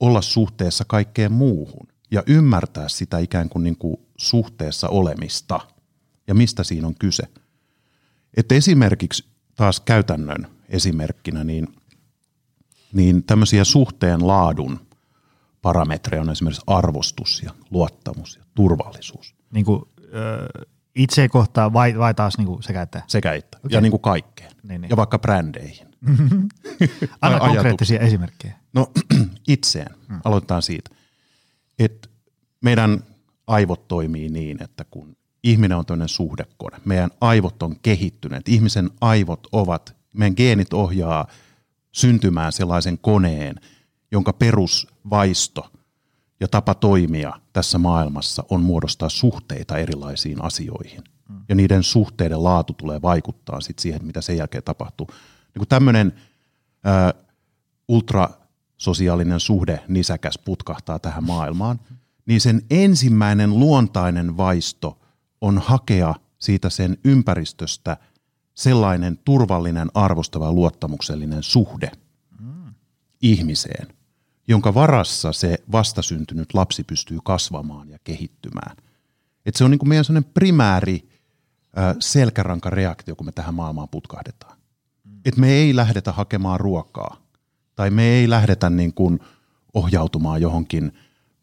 olla suhteessa kaikkeen muuhun ja ymmärtää sitä ikään kuin, niin kuin suhteessa olemista ja mistä siinä on kyse. Että esimerkiksi taas käytännön esimerkkinä, niin, niin tämmöisiä suhteen laadun parametreja on esimerkiksi arvostus ja luottamus ja turvallisuus. Niin kuin, itse kohtaa vai, vai taas niin kuin sekä että? Sekä että. Okay. Ja niin kuin kaikkeen. Niin, niin. Ja vaikka brändeihin. Anna konkreettisia esimerkkejä. No itseen. Hmm. Aloitetaan siitä. Että meidän aivot toimii niin, että kun ihminen on tämmöinen suhdekone, meidän aivot on kehittyneet, ihmisen aivot ovat, meidän geenit ohjaa syntymään sellaisen koneen, jonka perusvaisto ja tapa toimia tässä maailmassa on muodostaa suhteita erilaisiin asioihin. Mm. Ja niiden suhteiden laatu tulee vaikuttaa sit siihen, mitä sen jälkeen tapahtuu. Niin tämmöinen ultrasosiaalinen suhde nisäkäs putkahtaa tähän maailmaan, niin sen ensimmäinen luontainen vaisto on hakea siitä sen ympäristöstä sellainen turvallinen, arvostava, luottamuksellinen suhde mm. ihmiseen – jonka varassa se vastasyntynyt lapsi pystyy kasvamaan ja kehittymään. Et se on niin meidän sellainen primääri selkärankareaktio, kun me tähän maailmaan putkahdetaan. Mm. Et me ei lähdetä hakemaan ruokaa tai me ei lähdetä niin kuin ohjautumaan johonkin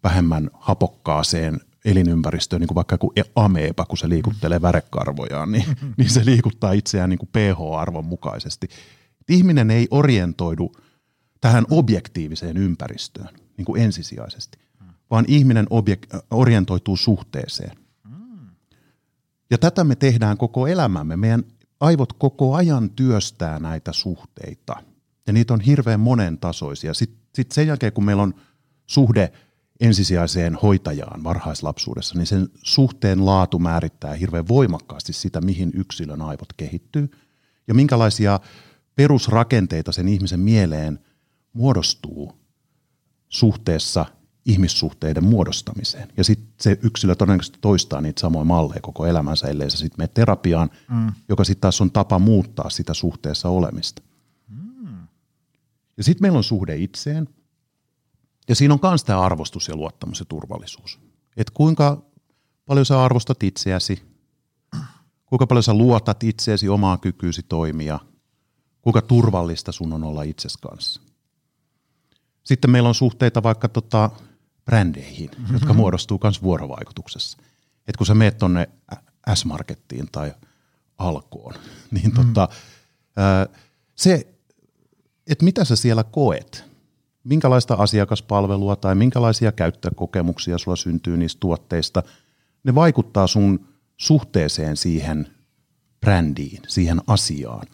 vähemmän hapokkaaseen elinympäristöön, niin kuin vaikka joku ameepa, kun se liikuttelee värekarvojaan, niin, niin se liikuttaa itseään niin kuin pH-arvon mukaisesti. Et ihminen ei orientoidu – tähän objektiiviseen ympäristöön niin kuin ensisijaisesti, vaan ihminen objek- orientoituu suhteeseen. Ja tätä me tehdään koko elämämme. Meidän aivot koko ajan työstää näitä suhteita. Ja niitä on hirveän monen tasoisia. Sitten sit sen jälkeen, kun meillä on suhde ensisijaiseen hoitajaan varhaislapsuudessa, niin sen suhteen laatu määrittää hirveän voimakkaasti sitä, mihin yksilön aivot kehittyy ja minkälaisia perusrakenteita sen ihmisen mieleen muodostuu suhteessa ihmissuhteiden muodostamiseen. Ja sitten se yksilö todennäköisesti toistaa niitä samoja malleja koko elämänsä, ellei sä sitten mene terapiaan, mm. joka sitten taas on tapa muuttaa sitä suhteessa olemista. Mm. Ja sitten meillä on suhde itseen, ja siinä on myös tämä arvostus ja luottamus ja turvallisuus. Että kuinka paljon sä arvostat itseäsi, kuinka paljon sä luotat itseesi omaa kykyysi toimia, kuinka turvallista sun on olla itses kanssa. Sitten meillä on suhteita vaikka tota brändeihin, mm-hmm. jotka muodostuu myös vuorovaikutuksessa. Et kun sä meet tonne S-Markettiin tai Alkoon, niin mm-hmm. tota, se, että mitä sä siellä koet, minkälaista asiakaspalvelua tai minkälaisia käyttökokemuksia sulla syntyy niistä tuotteista, ne vaikuttaa sun suhteeseen siihen brändiin, siihen asiaan.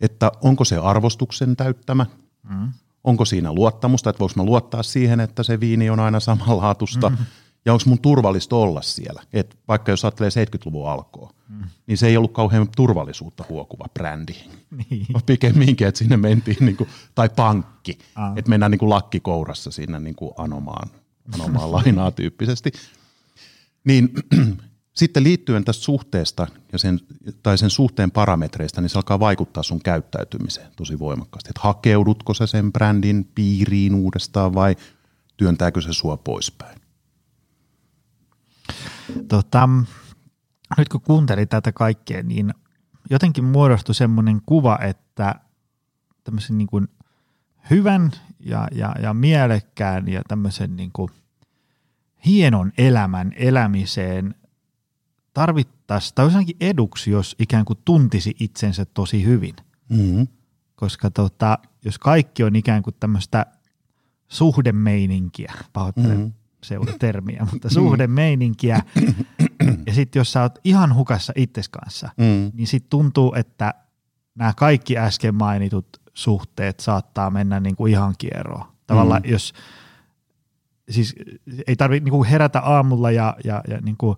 Että onko se arvostuksen täyttämä, mm. Onko siinä luottamusta, että voiko mä luottaa siihen, että se viini on aina samanlaatusta, mm-hmm. ja onko mun turvallista olla siellä. Et vaikka jos ajattelee 70-luvun alkoa, mm. niin se ei ollut kauhean turvallisuutta huokuva brändi. Niin. Pikemminkin, että sinne mentiin, niin kuin, tai pankki, ah. että mennään niin kuin lakkikourassa sinne niin kuin anomaan, anomaan lainaa tyyppisesti. Niin sitten liittyen tästä suhteesta ja sen, tai sen suhteen parametreista, niin se alkaa vaikuttaa sun käyttäytymiseen tosi voimakkaasti. Että hakeudutko sä sen brändin piiriin uudestaan vai työntääkö se sua poispäin? Tota, nyt kun kuuntelin tätä kaikkea, niin jotenkin muodostui semmoinen kuva, että tämmöisen niin kuin hyvän ja, ja, ja mielekkään ja tämmöisen niin kuin hienon elämän elämiseen tarvittaisiin, tai olisikin eduksi, jos ikään kuin tuntisi itsensä tosi hyvin. Mm-hmm. Koska tota, jos kaikki on ikään kuin tämmöistä suhdemeininkiä, pahoittelen mm-hmm. seudutermiä, mutta suhdemeininkiä, ja sitten jos sä oot ihan hukassa itses kanssa, mm-hmm. niin sitten tuntuu, että nämä kaikki äsken mainitut suhteet saattaa mennä niin kuin ihan kierroon. Tavallaan mm-hmm. jos, siis ei tarvitse niin herätä aamulla ja, ja, ja niin kuin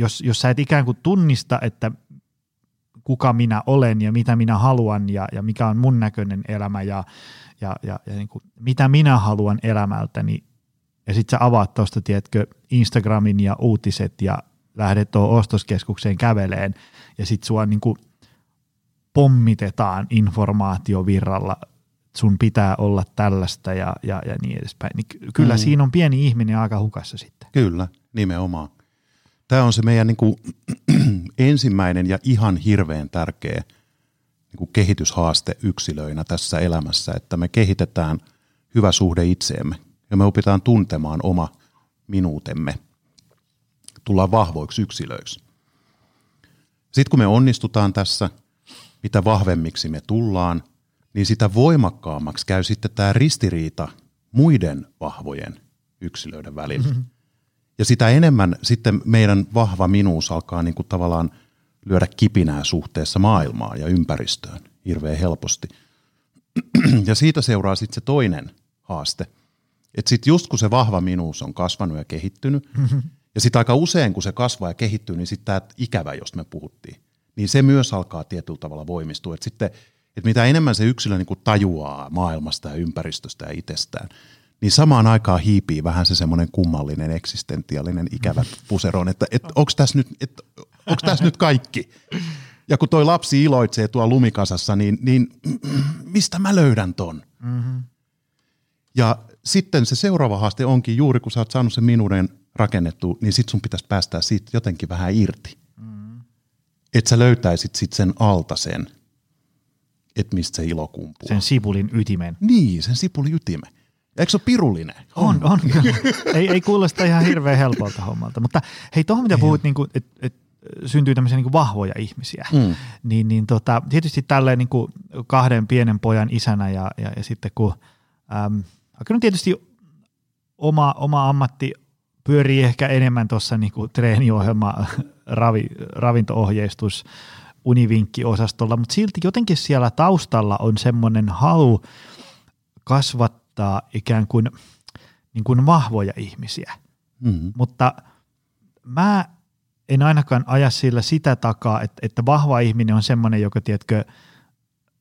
jos, jos sä et ikään kuin tunnista, että kuka minä olen ja mitä minä haluan ja, ja mikä on mun näköinen elämä ja, ja, ja, ja niin kuin, mitä minä haluan elämältäni, ja sitten sä avaat tuosta, tiedätkö, Instagramin ja uutiset ja lähdet tuohon ostoskeskukseen käveleen ja sitten sua niin kuin pommitetaan informaatiovirralla, sun pitää olla tällaista ja, ja, ja niin edespäin. Niin kyllä mm. siinä on pieni ihminen aika hukassa sitten. Kyllä, nimenomaan. Tämä on se meidän niin kuin, ensimmäinen ja ihan hirveän tärkeä niin kuin kehityshaaste yksilöinä tässä elämässä, että me kehitetään hyvä suhde itseemme ja me opitaan tuntemaan oma minuutemme, tullaan vahvoiksi yksilöiksi. Sitten kun me onnistutaan tässä, mitä vahvemmiksi me tullaan, niin sitä voimakkaammaksi käy sitten tämä ristiriita muiden vahvojen yksilöiden välillä. Mm-hmm. Ja sitä enemmän sitten meidän vahva minuus alkaa niin kuin tavallaan lyödä kipinää suhteessa maailmaan ja ympäristöön hirveän helposti. Ja siitä seuraa sitten se toinen haaste. Että sitten just kun se vahva minuus on kasvanut ja kehittynyt, mm-hmm. ja sitten aika usein kun se kasvaa ja kehittyy, niin sitten tämä ikävä, josta me puhuttiin, niin se myös alkaa tietyllä tavalla voimistua. Että sitten, että mitä enemmän se yksilö niin kuin tajuaa maailmasta ja ympäristöstä ja itsestään, niin samaan aikaan hiipii vähän se semmoinen kummallinen eksistentiaalinen ikävä puseroon, että et, onko tässä nyt, et, onks tässä nyt kaikki? Ja kun toi lapsi iloitsee tuo lumikasassa, niin, niin mistä mä löydän ton? Mm-hmm. Ja sitten se seuraava haaste onkin juuri, kun sä oot saanut sen minuuden rakennettu, niin sit sun pitäisi päästää siitä jotenkin vähän irti. Mm-hmm. Että sä löytäisit sit sen alta sen, että mistä se ilo kumpuu. Sen sipulin ytimen. Niin, sen sipulin ytimen. Eikö se ole pirullinen? On, on. ei, ei kuulosta ihan hirveän helpolta hommalta. Mutta hei, tuohon mitä puhuit, niin että et, syntyy tämmöisiä niin vahvoja ihmisiä, mm. niin, niin tota, tietysti tälleen niin kuin kahden pienen pojan isänä ja, ja, ja sitten kun, äm, tietysti oma, oma ammatti pyörii ehkä enemmän tuossa niin kuin treeniohjelma, ravi, ravinto-ohjeistus, univinkkiosastolla, mutta silti jotenkin siellä taustalla on semmoinen halu kasvattaa edustaa ikään kuin, niin kuin vahvoja ihmisiä. Mm-hmm. Mutta mä en ainakaan aja sillä sitä takaa, että, että vahva ihminen on semmoinen, joka tiedätkö,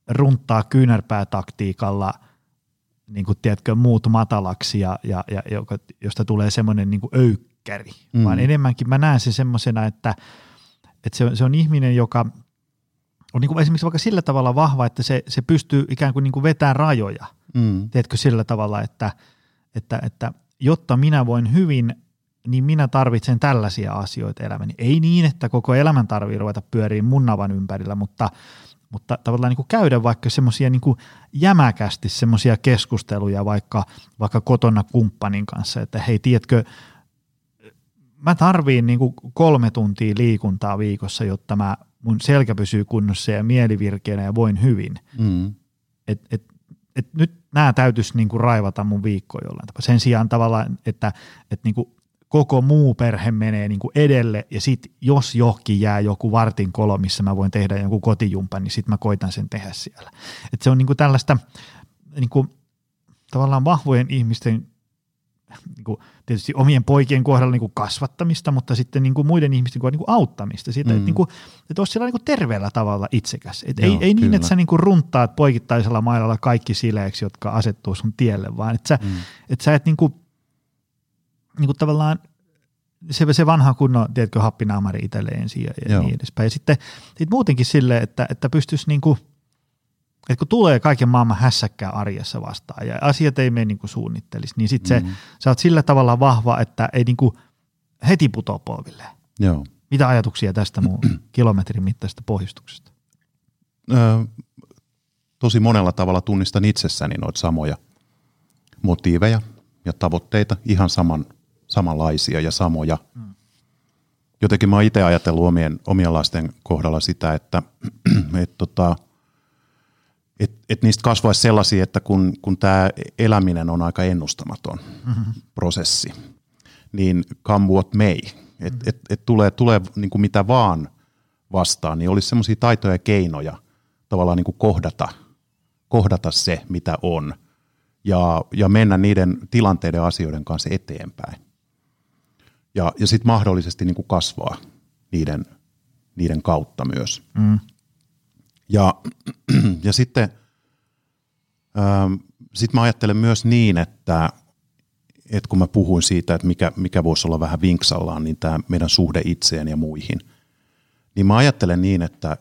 runttaa kyynärpäätaktiikalla niin kuin, tiedätkö, muut matalaksi ja, ja, ja joka, josta tulee semmoinen niin kuin öykkäri, mm. vaan enemmänkin mä näen se semmoisena, että, että se, on, se on ihminen, joka on niin kuin esimerkiksi vaikka sillä tavalla vahva, että se, se pystyy ikään kuin, niin kuin vetämään rajoja, mm. tiedätkö, sillä tavalla, että, että, että jotta minä voin hyvin, niin minä tarvitsen tällaisia asioita elämäni. Ei niin, että koko elämän tarvii ruveta pyöriin mun navan ympärillä, mutta – mutta tavallaan niin kuin käydä vaikka semmoisia niin jämäkästi semmoisia keskusteluja vaikka, vaikka kotona kumppanin kanssa, että hei, tiedätkö, mä tarviin niin kuin kolme tuntia liikuntaa viikossa, jotta mä, mun selkä pysyy kunnossa ja mielivirkeänä ja voin hyvin. Mm. Et, et, et nyt nämä täytyisi niin kuin raivata mun viikkoa jollain tavalla. Sen sijaan tavallaan, että, että niin kuin koko muu perhe menee niin kuin edelle ja sitten jos johonkin jää joku vartin kolo, missä mä voin tehdä jonkun kotijumpan, niin sitten mä koitan sen tehdä siellä. Et se on niin kuin tällaista niin kuin, tavallaan vahvojen ihmisten tietysti omien poikien kohdalla niin kuin kasvattamista, mutta sitten niin kuin muiden ihmisten kohdalla niin kuin auttamista. Siitä, mm. että, niin kuin, että olisi niin kuin terveellä tavalla itsekäs. Et Joo, ei, ei niin, että sä niin kuin runtaat poikittaisella mailalla kaikki sileeksi, jotka asettuu sun tielle, vaan että sä, mm. että sä et niin kuin, niin kuin tavallaan se, se vanha kunnon, tiedätkö, happinaamari itselle ensin ja, ja niin edespäin. Ja sitten sit muutenkin sille, että, että pystyisi niin kuin, että kun tulee kaiken maailman hässäkkää arjessa vastaan ja asiat ei mene niin kuin suunnittelisi, niin sitten mm-hmm. se, sä oot sillä tavalla vahva, että ei niin kuin heti putoa polville. Joo. Mitä ajatuksia tästä mun kilometrin mittaisesta pohjustuksesta? Öö, tosi monella tavalla tunnistan itsessäni noita samoja motiiveja ja tavoitteita ihan saman samanlaisia ja samoja. Mm. Jotenkin mä oon itse ajatellut omien, omien lasten kohdalla sitä, että et, tota, et, et niistä kasvaisi sellaisia, että kun, kun tämä eläminen on aika ennustamaton mm-hmm. prosessi, niin come what may, että mm-hmm. et, et tulee, tulee niin kuin mitä vaan vastaan, niin olisi semmoisia taitoja ja keinoja tavallaan niin kuin kohdata, kohdata se, mitä on, ja, ja mennä niiden tilanteiden asioiden kanssa eteenpäin ja, ja sitten mahdollisesti niin kuin kasvaa niiden, niiden kautta myös. Mm. Ja, ja sitten ähm, sit mä ajattelen myös niin, että, että kun mä puhuin siitä, että mikä, mikä voisi olla vähän vinksallaan, niin tämä meidän suhde itseen ja muihin, niin mä ajattelen niin, että,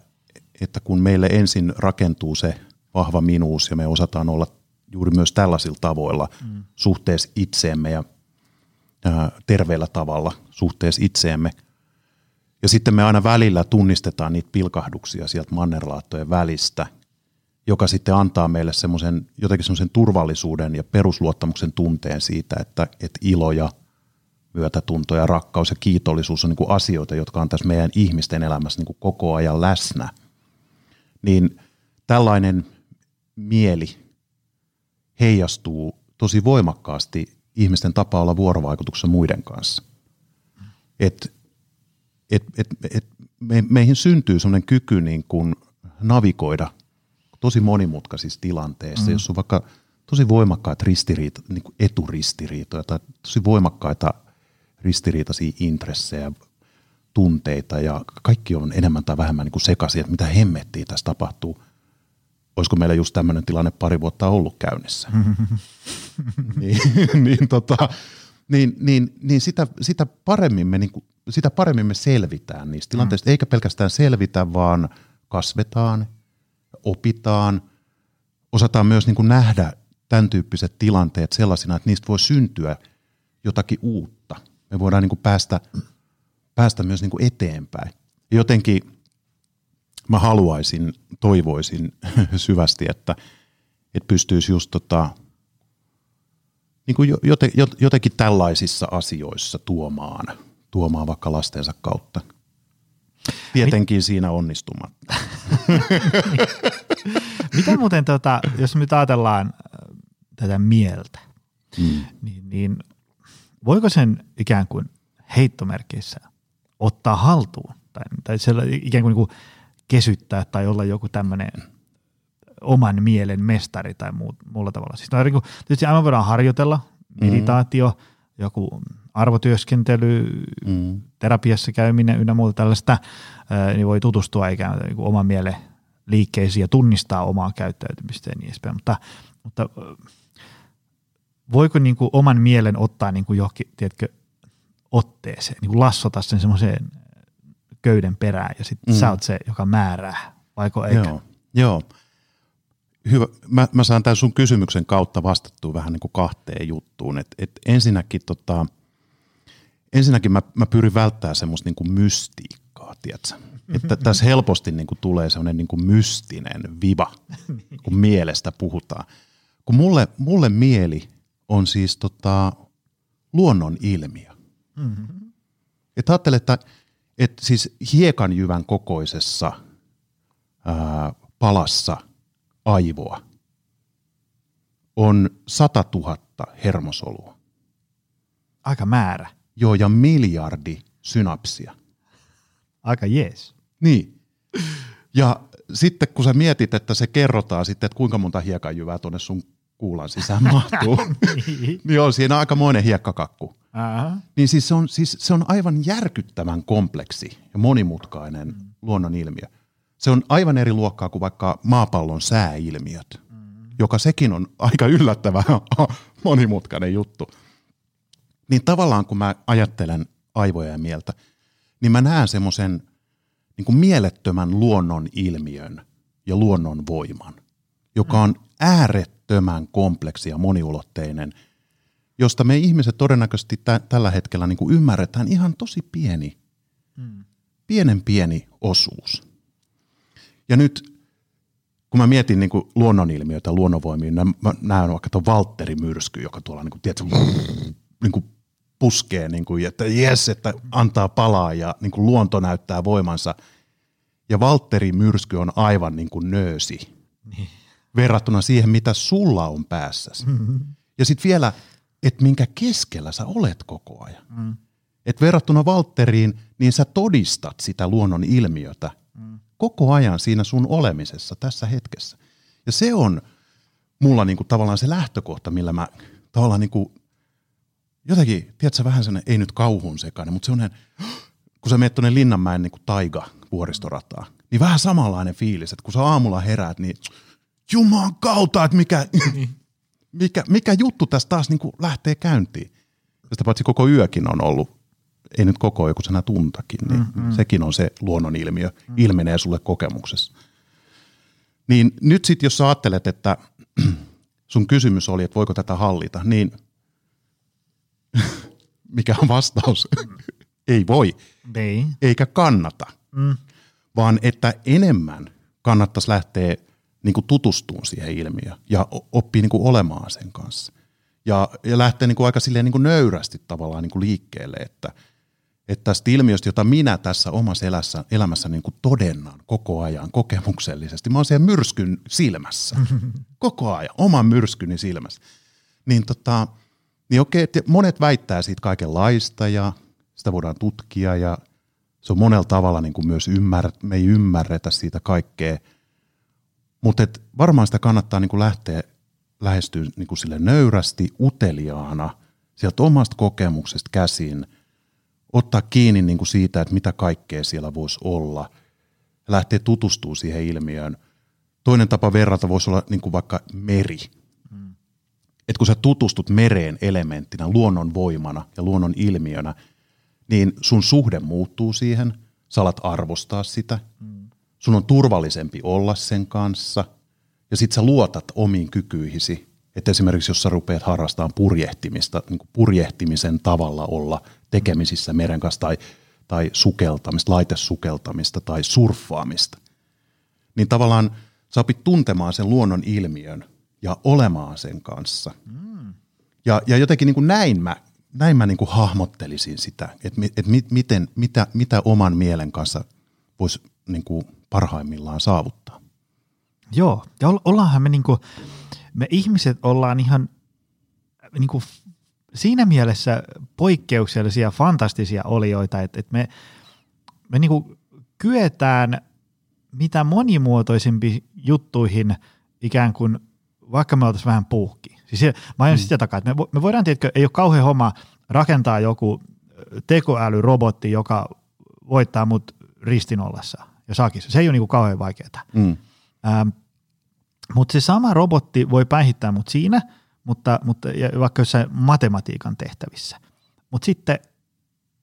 että kun meille ensin rakentuu se vahva minuus ja me osataan olla juuri myös tällaisilla tavoilla mm. suhteessa itseemme ja terveellä tavalla suhteessa itseemme. Ja sitten me aina välillä tunnistetaan niitä pilkahduksia sieltä mannerlaattojen välistä, joka sitten antaa meille semmoisen, jotenkin semmoisen turvallisuuden ja perusluottamuksen tunteen siitä, että, että ilo ja myötätunto ja rakkaus ja kiitollisuus on niin kuin asioita, jotka on tässä meidän ihmisten elämässä niin kuin koko ajan läsnä. Niin tällainen mieli heijastuu tosi voimakkaasti ihmisten tapa olla vuorovaikutuksessa muiden kanssa. Et, et, et, et me, meihin syntyy sellainen kyky niin kuin navigoida tosi monimutkaisissa tilanteissa, mm. jos on vaikka tosi voimakkaita ristiriita, niin kuin eturistiriitoja tai tosi voimakkaita ristiriitaisia intressejä, tunteita ja kaikki on enemmän tai vähemmän niin kuin sekaisin, että mitä hemmettiä tässä tapahtuu – olisiko meillä just tämmöinen tilanne pari vuotta ollut käynnissä. niin, niin, tota, niin, niin, niin sitä, sitä, paremmin me, niin kuin, sitä paremmin me selvitään niistä tilanteista, mm. eikä pelkästään selvitä, vaan kasvetaan, opitaan, osataan myös niin kuin nähdä tämän tyyppiset tilanteet sellaisina, että niistä voi syntyä jotakin uutta. Me voidaan niin kuin päästä, päästä myös niin kuin eteenpäin. Jotenkin – mä haluaisin, toivoisin syvästi, että, että pystyisi just tota, niin kuin joten, jotenkin tällaisissa asioissa tuomaan, tuomaan vaikka lastensa kautta. Tietenkin Mit... siinä onnistumatta. Mitä muuten, tota, jos nyt ajatellaan äh, tätä mieltä, mm. niin, niin voiko sen ikään kuin heittomerkeissä ottaa haltuun? Tai, tai siellä ikään kuin, niin kuin kesyttää tai olla joku tämmöinen oman mielen mestari tai muu, muulla tavalla. Siis no, tietysti aivan voidaan harjoitella, meditaatio, mm. Joku arvotyöskentely, mm. terapiassa käyminen ynnä muuta tällaista, niin voi tutustua ikään kuin oman mielen liikkeisiin ja tunnistaa omaa käyttäytymistä ja niin edespäin. Mutta, mutta voiko niin kuin oman mielen ottaa niin kuin johonkin, tiedätkö, otteeseen, niin kuin lassota sen semmoiseen köyden perään ja sitten mm. sä oot se, joka määrää, vaiko eikö? Joo, joo. Hyvä. Mä, mä saan tämän sun kysymyksen kautta vastattua vähän niin kuin kahteen juttuun. Et, et ensinnäkin, tota, ensinnäkin mä, mä pyrin välttämään semmoista niin kuin mystiikkaa, tiedätkö? Että tässä helposti niin kuin tulee semmoinen niin kuin mystinen viva, kun mielestä puhutaan. Kun mulle, mulle mieli on siis tota, luonnon ilmiö. Mm-hmm. Et ajattele, että, että siis hiekanjyvän kokoisessa ää, palassa aivoa on 100 000 hermosolua. Aika määrä. Joo, ja miljardi synapsia. Aika jees. Niin. Ja sitten kun sä mietit, että se kerrotaan sitten, että kuinka monta hiekanjyvää tuonne sun kuulan sisään mahtuu, niin. niin on siinä aikamoinen hiekkakakku. Uh-huh. Niin siis se, on, siis se on aivan järkyttävän kompleksi ja monimutkainen mm. luonnon ilmiö. Se on aivan eri luokkaa kuin vaikka maapallon sääilmiöt, mm. joka sekin on aika yllättävän monimutkainen juttu. Niin tavallaan kun mä ajattelen aivoja ja mieltä, niin mä näen semmoisen niin mielettömän luonnon ilmiön ja luonnon voiman, joka on äärettömän kompleksi ja moniulotteinen, josta me ihmiset todennäköisesti t- tällä hetkellä niin kuin ymmärretään ihan tosi pieni, mm. pienen pieni osuus. Ja nyt kun mä mietin niin kuin luonnonilmiöitä, luonnonvoimia, mä näen vaikka tuon Valtteri myrsky, joka tuolla niin kuin, tiedätkö, niin kuin puskee, niin kuin, että jes, että antaa palaa ja niin kuin luonto näyttää voimansa. Ja Valtteri myrsky on aivan niin kuin nöösi niin. verrattuna siihen, mitä sulla on päässäsi. Mm-hmm. Ja sitten vielä, että minkä keskellä sä olet koko ajan. Mm. Et verrattuna Valtteriin, niin sä todistat sitä luonnon ilmiötä. Koko ajan siinä sun olemisessa tässä hetkessä. Ja se on mulla niinku tavallaan se lähtökohta, millä mä tavallaan niinku jotenkin, tiedätkö, vähän sellainen, ei nyt kauhun sekainen, mutta sellainen, kun sä menet tuonne Linnanmäen niin kuin taiga vuoristorataa, niin vähän samanlainen fiilis, että kun sä aamulla heräät, niin juman kautta, että mikä, niin. mikä, mikä juttu tässä taas niin kuin lähtee käyntiin. Sitä paitsi koko yökin on ollut, ei nyt koko joku sana tuntakin, niin mm-hmm. sekin on se luonnonilmiö, mm. ilmenee sulle kokemuksessa. Niin nyt sitten, jos sä ajattelet, että sun kysymys oli, että voiko tätä hallita, niin – mikä on vastaus? Ei voi. Ei. Eikä kannata. Mm. Vaan että enemmän kannattaisi lähteä niin kuin tutustumaan siihen ilmiöön ja oppii niin kuin olemaan sen kanssa. Ja, ja lähteä niin kuin aika silleen niin kuin nöyrästi tavallaan niin kuin liikkeelle, että, että tästä ilmiöstä, jota minä tässä omassa elässä, elämässä niin kuin todennan koko ajan kokemuksellisesti, mä oon siellä myrskyn silmässä, koko ajan, oman myrskyni silmässä, niin tota, niin okei, että monet väittää siitä kaikenlaista ja sitä voidaan tutkia ja se on monella tavalla niin kuin myös ymmär, me ei ymmärretä siitä kaikkea. Mutta varmaan sitä kannattaa niin kuin lähteä lähestyä niin kuin sille nöyrästi, uteliaana, sieltä omasta kokemuksesta käsin, ottaa kiinni niin kuin siitä, että mitä kaikkea siellä voisi olla, ja lähteä tutustumaan siihen ilmiöön. Toinen tapa verrata voisi olla niin kuin vaikka meri – että kun sä tutustut mereen elementtinä, luonnon voimana ja luonnon ilmiönä, niin sun suhde muuttuu siihen, sä alat arvostaa sitä, mm. sun on turvallisempi olla sen kanssa. Ja sit sä luotat omiin kykyihisi, että esimerkiksi jos sä rupeat harrastamaan purjehtimista, niin purjehtimisen tavalla olla tekemisissä meren kanssa tai, tai sukeltamista, laitesukeltamista tai surffaamista, niin tavallaan sä opit tuntemaan sen luonnon ilmiön – ja olemaan sen kanssa. Mm. Ja, ja jotenkin niin kuin näin mä, näin mä niin kuin hahmottelisin sitä, että, että mit, miten, mitä, mitä oman mielen kanssa voisi niin kuin parhaimmillaan saavuttaa. Joo, ja ollaanhan me, niin kuin, me ihmiset ollaan ihan niin kuin siinä mielessä poikkeuksellisia, fantastisia olioita, että, että me, me niin kyetään mitä monimuotoisempi juttuihin ikään kuin vaikka me oltaisiin vähän puhki. Siis mä ajan mm. sitä takaa, että me, me voidaan, tietää, ei ole kauhean homma rakentaa joku tekoälyrobotti, joka voittaa mut ristin ollessa ja sakissa. Se ei ole niinku kauhean vaikeaa. Mm. Ähm, mutta se sama robotti voi päihittää mut siinä, mutta, mutta ja vaikka jossain matematiikan tehtävissä. Mutta sitten,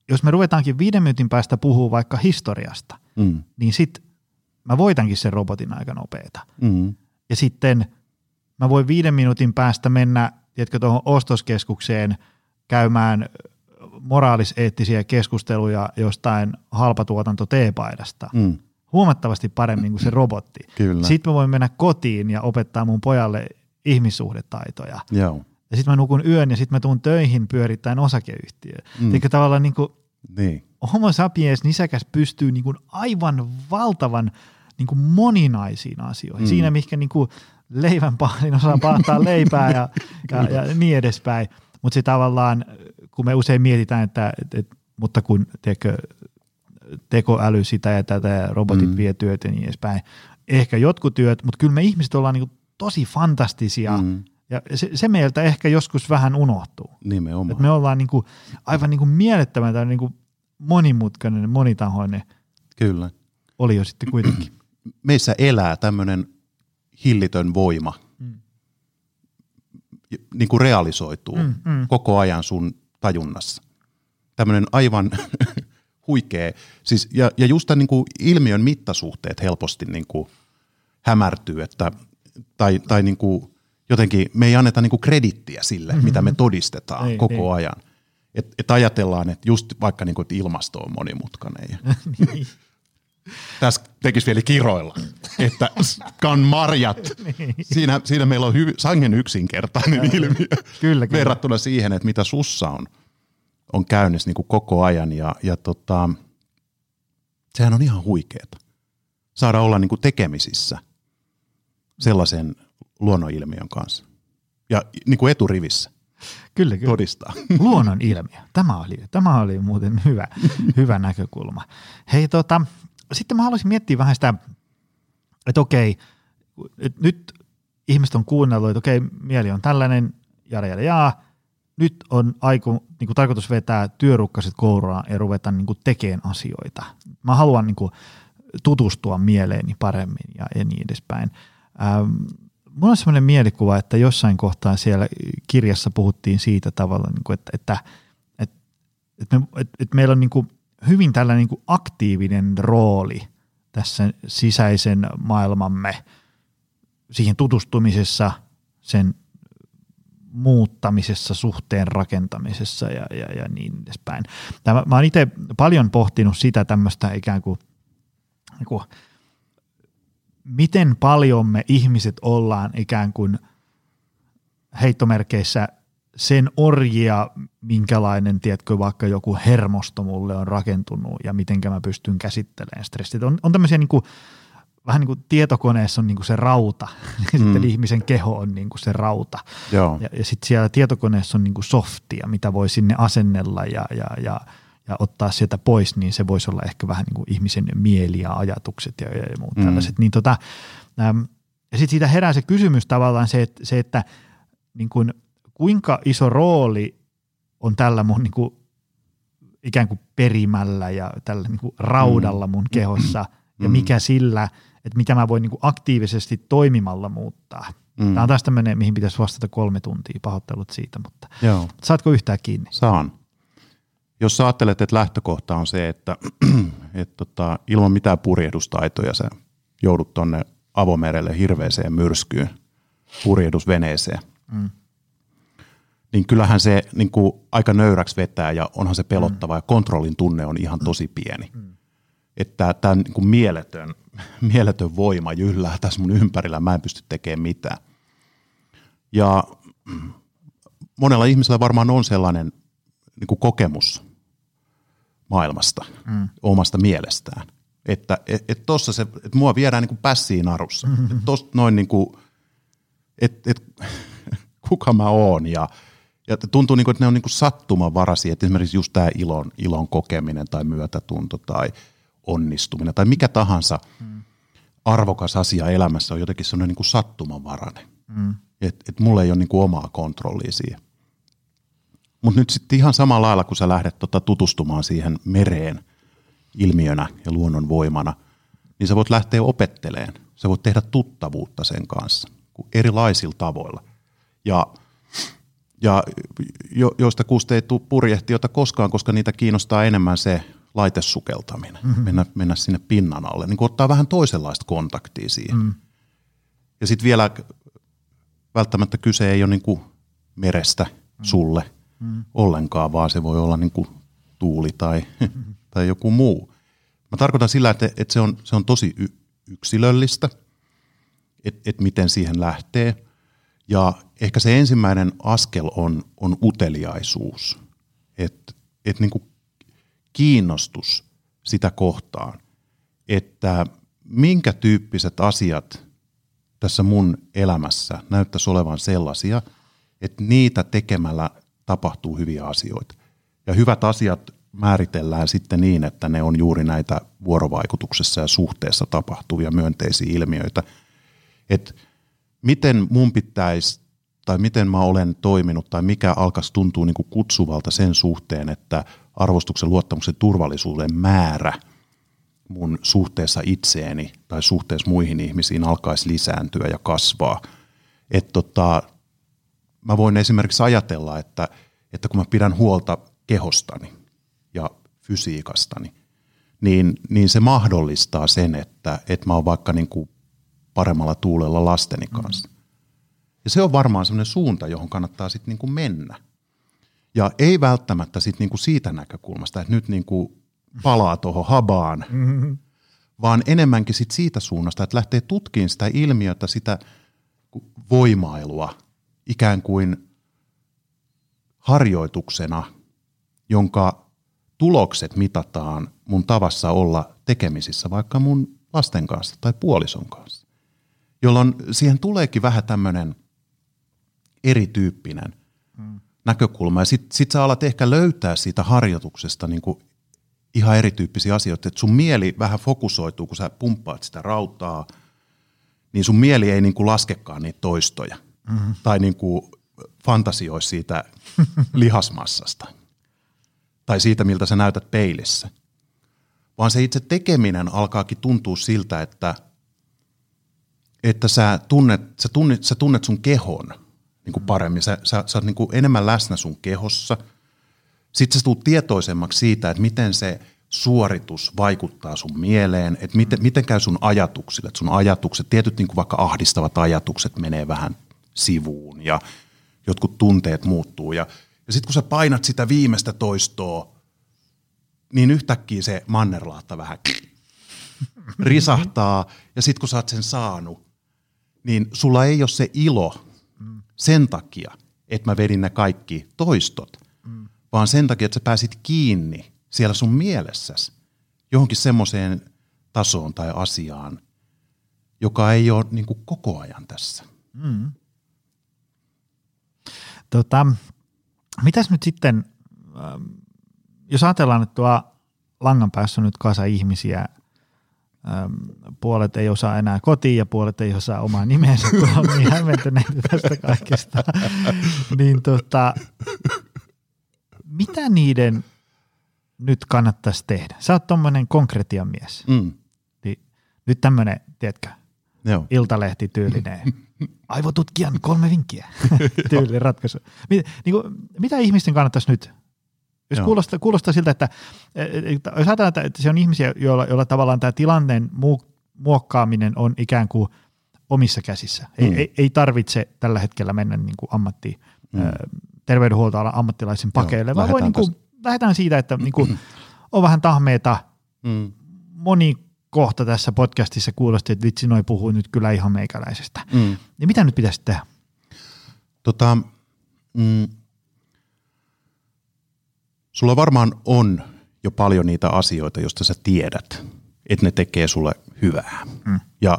jos me ruvetaankin viiden minuutin päästä puhua vaikka historiasta, Mm. niin sit mä voitankin sen robotin aika nopeeta. Mm. Ja sitten mä voin viiden minuutin päästä mennä, tiedätkö, tuohon ostoskeskukseen käymään moraaliseettisiä keskusteluja jostain halpatuotanto teepaidasta. Mm. Huomattavasti paremmin kuin se robotti. Kyllä. Sitten mä voin mennä kotiin ja opettaa mun pojalle ihmissuhdetaitoja. Joo. Ja sitten mä nukun yön ja sitten mä tuun töihin pyörittäen osakeyhtiö. Mm. Eikö tavallaan niin kuin Niin. homo sapiens nisäkäs pystyy niin kuin aivan valtavan niin kuin moninaisiin asioihin. Mm. Siinä, mihinkä niin kuin leivän pahdin osaa pahtaa leipää ja, ja, ja niin edespäin. Mutta se tavallaan, kun me usein mietitään, että, et, et, mutta kun tiedätkö, tekoäly sitä ja tätä ja robotit. Mm. vie työt ja niin edespäin. Ehkä jotkut työt, mutta kyllä me ihmiset ollaan niin kuin tosi fantastisia Mm. ja se, se meiltä ehkä joskus vähän unohtuu. Nimenomaan. Et me ollaan niin kuin, aivan niin kuin mielettömän tai niin kuin monimutkainen, monitahoinen Kyllä. oli jo sitten kuitenkin. Meissä elää tämmöinen hillitön voima, Mm. niin kuin realisoituu Mm, mm. koko ajan sun tajunnassa. Tämmöinen aivan huikea, siis, ja, ja just tämän niin kuin ilmiön mittasuhteet helposti niin kuin hämärtyy, että, tai, tai niin kuin jotenkin me ei anneta niin kuin kredittiä sille, mm-hmm. mitä me todistetaan Ei, koko ei. ajan. Et, et ajatellaan, että just vaikka niin kuin, että ilmasto on monimutkainen. Ja Niin. tässä tekisi vielä kiroilla, että kan marjat. Siinä, siinä meillä on hyv- sangen yksinkertainen ilmiö Kyllä, kyllä. verrattuna siihen, että mitä sussa on, on käynnissä niin kuin koko ajan. Ja, ja tota, sehän on ihan huikeeta saada olla niin kuin tekemisissä sellaisen luonnonilmiön kanssa. Ja niin kuin eturivissä Kyllä, kyllä. todistaa. Luonnon ilmiö. Tämä oli, tämä oli muuten hyvä, hyvä näkökulma. Hei, tota, sitten mä haluaisin miettiä vähän sitä, että okei, et nyt ihmiset on kuunnellut, että okei, mieli on tällainen, jada, jada, jaa. Nyt on aiku, niin kuin tarkoitus vetää työrukkaset kouraan ja ruveta niin kuin tekemään asioita. Mä haluan niin kuin, tutustua mieleeni paremmin ja, ja niin edespäin. Ähm, mulla on sellainen mielikuva, että jossain kohtaa siellä kirjassa puhuttiin siitä tavalla, niin kuin, että, että, että, että, me, että, että meillä on niin kuin hyvin tällainen niin kuin aktiivinen rooli tässä sisäisen maailmamme siihen tutustumisessa, sen muuttamisessa, suhteen rakentamisessa ja, ja, ja niin edespäin. Tämä, mä oon itse paljon pohtinut sitä tämmöistä ikään kuin, niin kuin miten paljon me ihmiset ollaan ikään kuin heittomerkeissä sen orjia, minkälainen, tiedätkö, vaikka joku hermosto mulle on rakentunut ja miten mä pystyn käsittelemään stressit. On, on tämmöisiä niin kuin, vähän niin kuin tietokoneessa on niin kuin se rauta, ja sitten ihmisen keho on niin kuin se rauta. Joo. Ja, ja sitten siellä tietokoneessa on niin kuin softia, mitä voi sinne asennella ja, ja, ja, ja ottaa sieltä pois, niin se voisi olla ehkä vähän niin kuin ihmisen mieli ja ajatukset ja, ja muut Mm. mm. tällaiset. Niin tota, äm, ja sitten siitä herää se kysymys tavallaan se, että, se, että niin kuin, kuinka iso rooli on tällä mun niin kuin, ikään kuin perimällä ja tällä niin kuin raudalla mun kehossa ja Mm. mikä sillä, että mitä mä voin niin kuin aktiivisesti toimimalla muuttaa. Mm. Tämä on taas tämmöinen, mihin pitäisi vastata kolme tuntia, pahoittelut siitä, mutta Joo. saatko yhtään kiinni? Saan. Jos sä ajattelet, että lähtökohta on se, että et tota, ilman mitään purjehdustaitoja sä joudut tonne avomerelle hirveeseen myrskyyn, purjehdusveneeseen, Mm. niin kyllähän se niin kuin, aika nöyräksi vetää ja onhan se pelottava ja kontrollin tunne on ihan tosi pieni. Että tämä niin kuin mieletön, mieletön voima jyllää tässä mun ympärillä, mä en pysty tekemään mitään. Ja mm, monella ihmisellä varmaan on sellainen niin kuin kokemus maailmasta, mm. omasta mielestään. Että et, et tossa se, et mua viedään niin kuin pässiin narussa. Mm-hmm. Et tosta noin niin kuin, et, et, kuka mä oon ja, ja tuntuu, niin kuin, että ne on niin kuin sattumanvaraisia, että esimerkiksi just tämä ilon, ilon kokeminen tai myötätunto tai onnistuminen tai mikä tahansa mm. arvokas asia elämässä on jotenkin sellainen niin kuin sattumanvarainen. Mm. Että et mulla ei ole niin kuin omaa kontrollia siihen. Mutta nyt sitten ihan samalla lailla, kun sä lähdet tota tutustumaan siihen mereen ilmiönä ja luonnon voimana, niin sä voit lähteä opetteleen. Sä voit tehdä tuttavuutta sen kanssa erilaisilla tavoilla. Ja ja jo, joista kuusta ei tule purjehtiota koskaan, koska niitä kiinnostaa enemmän se laitesukeltaminen, mm-hmm. mennä, mennä sinne pinnan alle, niin ottaa vähän toisenlaista kontaktia siihen. Mm. Ja sitten vielä välttämättä kyse ei ole niin kuin merestä mm. sulle mm. ollenkaan, vaan se voi olla niin kuin tuuli tai, tai joku muu. Mä tarkoitan sillä, että, että se, on, se on tosi yksilöllistä, että, että miten siihen lähtee. Ja ehkä se ensimmäinen askel on, on uteliaisuus, että, että niin kuin kiinnostus sitä kohtaan, että minkä tyyppiset asiat tässä mun elämässä näyttäisi olevan sellaisia, että niitä tekemällä tapahtuu hyviä asioita. Ja hyvät asiat määritellään sitten niin, että ne on juuri näitä vuorovaikutuksessa ja suhteessa tapahtuvia myönteisiä ilmiöitä. Että miten mun pitäisi tai miten mä olen toiminut tai mikä alkaisi tuntua niin kuin kutsuvalta sen suhteen, että arvostuksen, luottamuksen, turvallisuuden määrä mun suhteessa itseeni tai suhteessa muihin ihmisiin alkaisi lisääntyä ja kasvaa. Että tota, mä voin esimerkiksi ajatella, että, että kun mä pidän huolta kehostani ja fysiikastani, niin, niin se mahdollistaa sen, että, että mä oon vaikka niin kuin paremmalla tuulella lasteni kanssa. Mm. Ja se on varmaan sellainen suunta, johon kannattaa sitten niin kuin mennä. Ja ei välttämättä sit niinku siitä näkökulmasta, että nyt niinku palaa tuohon habaan, mm-hmm. vaan enemmänkin sit siitä suunnasta, että lähtee tutkimaan sitä ilmiötä, sitä voimailua ikään kuin harjoituksena, jonka tulokset mitataan mun tavassa olla tekemisissä vaikka mun lasten kanssa tai puolison kanssa. Jolloin siihen tuleekin vähän tämmöinen erityyppinen mm näkökulma. Ja sitten sit sä alat ehkä löytää siitä harjoituksesta niin kuin ihan erityyppisiä asioita. Että sun mieli vähän fokusoituu, kun sä pumppaat sitä rautaa, niin sun mieli ei niin kuin laskekaan niitä toistoja. Mm-hmm. Tai niin kuin fantasioi siitä lihasmassasta. Tai siitä, miltä sä näytät peilissä. Vaan se itse tekeminen alkaakin tuntua siltä, että, että sä, tunnet, sä, tunnet, sä tunnet sun kehon – niin kuin paremmin. Sä, sä, sä oot niin kuin enemmän läsnä sun kehossa. Sitten sä tulet tietoisemmaksi siitä, että miten se suoritus vaikuttaa sun mieleen, että miten, miten käy sun ajatuksille. Että sun ajatukset, tietyt niin kuin vaikka ahdistavat ajatukset menee vähän sivuun ja jotkut tunteet muuttuu. Ja, ja sitten kun sä painat sitä viimeistä toistoa, niin yhtäkkiä se mannerlaatta vähän risahtaa. Ja sitten kun sä oot sen saanut, niin sulla ei ole se ilo sen takia, että mä vedin ne kaikki toistot, vaan sen takia, että sä pääsit kiinni siellä sun mielessäsi johonkin semmoiseen tasoon tai asiaan, joka ei ole niin koko ajan tässä. Mm. Tota, mitäs nyt sitten, ähm, jos ajatellaan, että tuo langan päässä on nyt kasa ihmisiä, puolet ei osaa enää kotiin ja puolet ei osaa omaa nimensä, kun on niin hämmentyneitä tästä kaikesta. niin tota, mitä niiden nyt kannattaisi tehdä? Sä oot tommonen konkretian mies. Mm. Niin, nyt tämmöinen, tiedätkö, Joo. iltalehti tyylinen, aivotutkijan kolme vinkkiä tyylinen ratkaisu. Mit, niin kuin, mitä ihmisten kannattaisi nyt jos kuulostaa, kuulostaa siltä, että, että jos ajatellaan, että se on ihmisiä, joilla, joilla tavallaan tämä tilanteen muokkaaminen on ikään kuin omissa käsissä. Ei, mm. ei, ei tarvitse tällä hetkellä mennä niin kuin ammatti, mm. terveydenhuoltoalan ammattilaisen pakeille, vaan voi niin kuin, lähdetään siitä, että niin kuin, on vähän tahmeita. Mm. Moni kohta tässä podcastissa kuulosti, että vitsi, noi puhuu nyt kyllä ihan meikäläisestä. Mm. Niin mitä nyt pitäisi tehdä? Tota, mm, Sulla varmaan on jo paljon niitä asioita, joista sä tiedät, että ne tekee sulle hyvää. Mm. Ja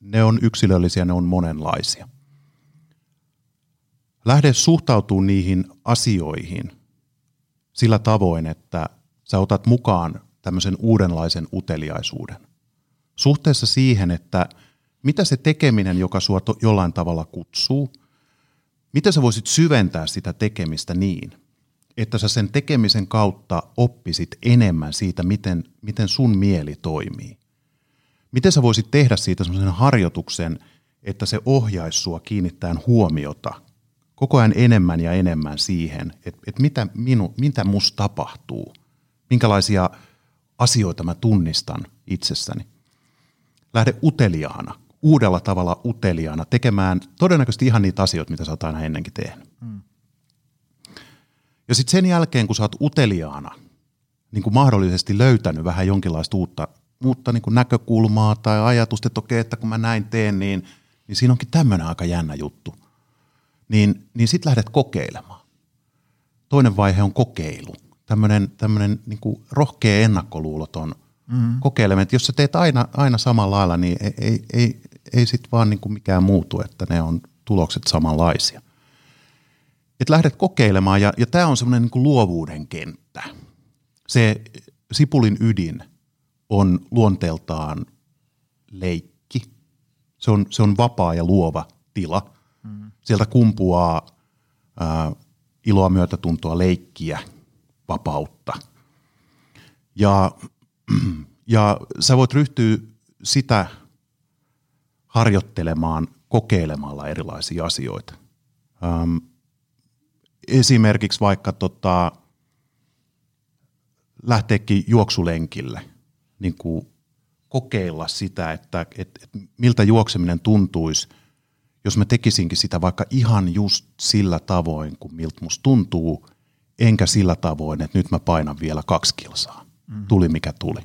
ne on yksilöllisiä, ne on monenlaisia. Lähde suhtautuu niihin asioihin sillä tavoin, että sä otat mukaan tämmöisen uudenlaisen uteliaisuuden. Suhteessa siihen, että mitä se tekeminen, joka sua to, jollain tavalla kutsuu, miten sä voisit syventää sitä tekemistä niin – että sä sen tekemisen kautta oppisit enemmän siitä, miten, miten sun mieli toimii. Miten sä voisit tehdä siitä sellaisen harjoituksen, että se ohjaisi sua kiinnittämään huomiota koko ajan enemmän ja enemmän siihen, että, että mitä, minu, mitä musta tapahtuu, minkälaisia asioita mä tunnistan itsessäni. Lähde uteliaana, uudella tavalla uteliaana, tekemään todennäköisesti ihan niitä asioita, mitä sä oot aina ennenkin tehnyt. Mm. Ja sitten sen jälkeen, kun sä oot uteliaana, niin kuin mahdollisesti löytänyt vähän jonkinlaista uutta, uutta niin kuin näkökulmaa tai ajatusta, että okei, että kun mä näin teen, niin, niin siinä onkin tämmöinen aika jännä juttu. Niin, niin sitten lähdet kokeilemaan. Toinen vaihe on kokeilu. Tämmöinen, tämmöinen niin kuin rohkea ennakkoluuloton mm-hmm. kokeileminen. Jos sä teet aina, aina samalla lailla, niin ei, ei, ei, ei sitten vaan niin kuin mikään muutu, että ne on tulokset samanlaisia. Että lähdet kokeilemaan ja, ja tämä on semmoinen niin luovuuden kenttä. Se sipulin ydin on luonteeltaan leikki. Se on, se on vapaa ja luova tila. Mm. Sieltä kumpuaa ää, iloa, myötätuntoa, leikkiä, vapautta. Ja, ja sä voit ryhtyä sitä harjoittelemaan kokeilemalla erilaisia asioita. Ähm, esimerkiksi vaikka tota, lähteekin juoksulenkille, niin kuin kokeilla sitä, että et, et miltä juokseminen tuntuisi, jos mä tekisinkin sitä vaikka ihan just sillä tavoin, kun miltä musta tuntuu, enkä sillä tavoin, että nyt mä painan vielä kaksi kilsaa. Mm. Tuli mikä tuli.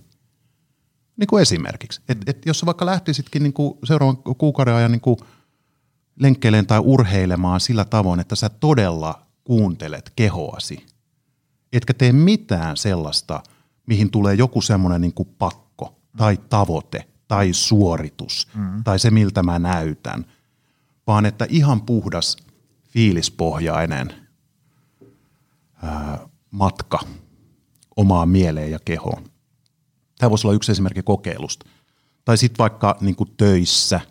Niin kuin esimerkiksi. Et, et jos sä vaikka lähtisitkin niin kuin seuraavan kuukauden ajan niin kuin lenkkeilemään tai urheilemaan sillä tavoin, että sä todella kuuntelet kehoasi, etkä tee mitään sellaista, mihin tulee joku semmoinen niin pakko tai tavoite tai suoritus mm. tai se, miltä mä näytän, vaan että ihan puhdas fiilispohjainen ää, matka omaan mieleen ja kehoon. Tämä voisi olla yksi esimerkki kokeilusta. Tai sitten vaikka niin kuin töissä,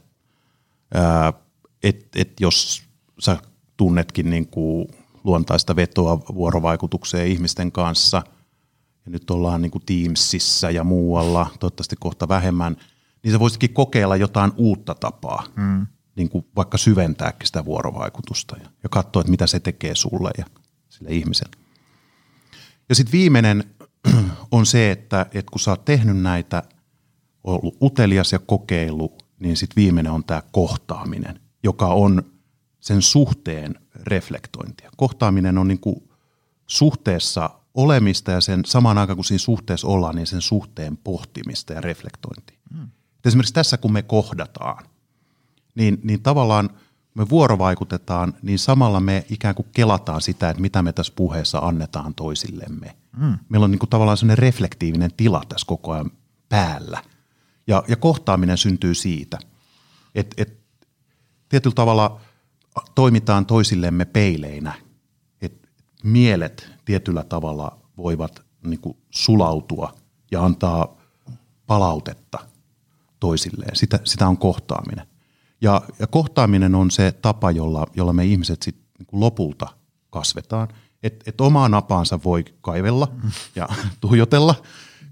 että et jos sä tunnetkin niin kuin luontaista vetoa vuorovaikutukseen ihmisten kanssa, ja nyt ollaan niin kuin Teamsissa ja muualla, toivottavasti kohta vähemmän, niin sä voisitkin kokeilla jotain uutta tapaa, mm. niin kuin vaikka syventääkin sitä vuorovaikutusta ja, ja katsoa, että mitä se tekee sulle ja sille ihmiselle. Ja sitten viimeinen on se, että, että kun sä oot tehnyt näitä, ollut utelias ja kokeilu, niin sitten viimeinen on tämä kohtaaminen, joka on sen suhteen reflektointia. Kohtaaminen on niin kuin suhteessa olemista ja sen samaan aikaan kun siinä suhteessa ollaan, niin sen suhteen pohtimista ja reflektointia. Mm. Esimerkiksi tässä kun me kohdataan, niin, niin tavallaan me vuorovaikutetaan, niin samalla me ikään kuin kelataan sitä, että mitä me tässä puheessa annetaan toisillemme. Mm. Meillä on niin kuin tavallaan sellainen reflektiivinen tila tässä koko ajan päällä. Ja, ja kohtaaminen syntyy siitä, että, että tietyllä tavalla toimitaan toisillemme peileinä, että mielet tietyllä tavalla voivat niin kuin sulautua ja antaa palautetta toisilleen. Sitä, sitä on kohtaaminen. Ja, ja kohtaaminen on se tapa, jolla, jolla me ihmiset sit niin lopulta kasvetaan. Että et omaa napaansa voi kaivella ja tuijotella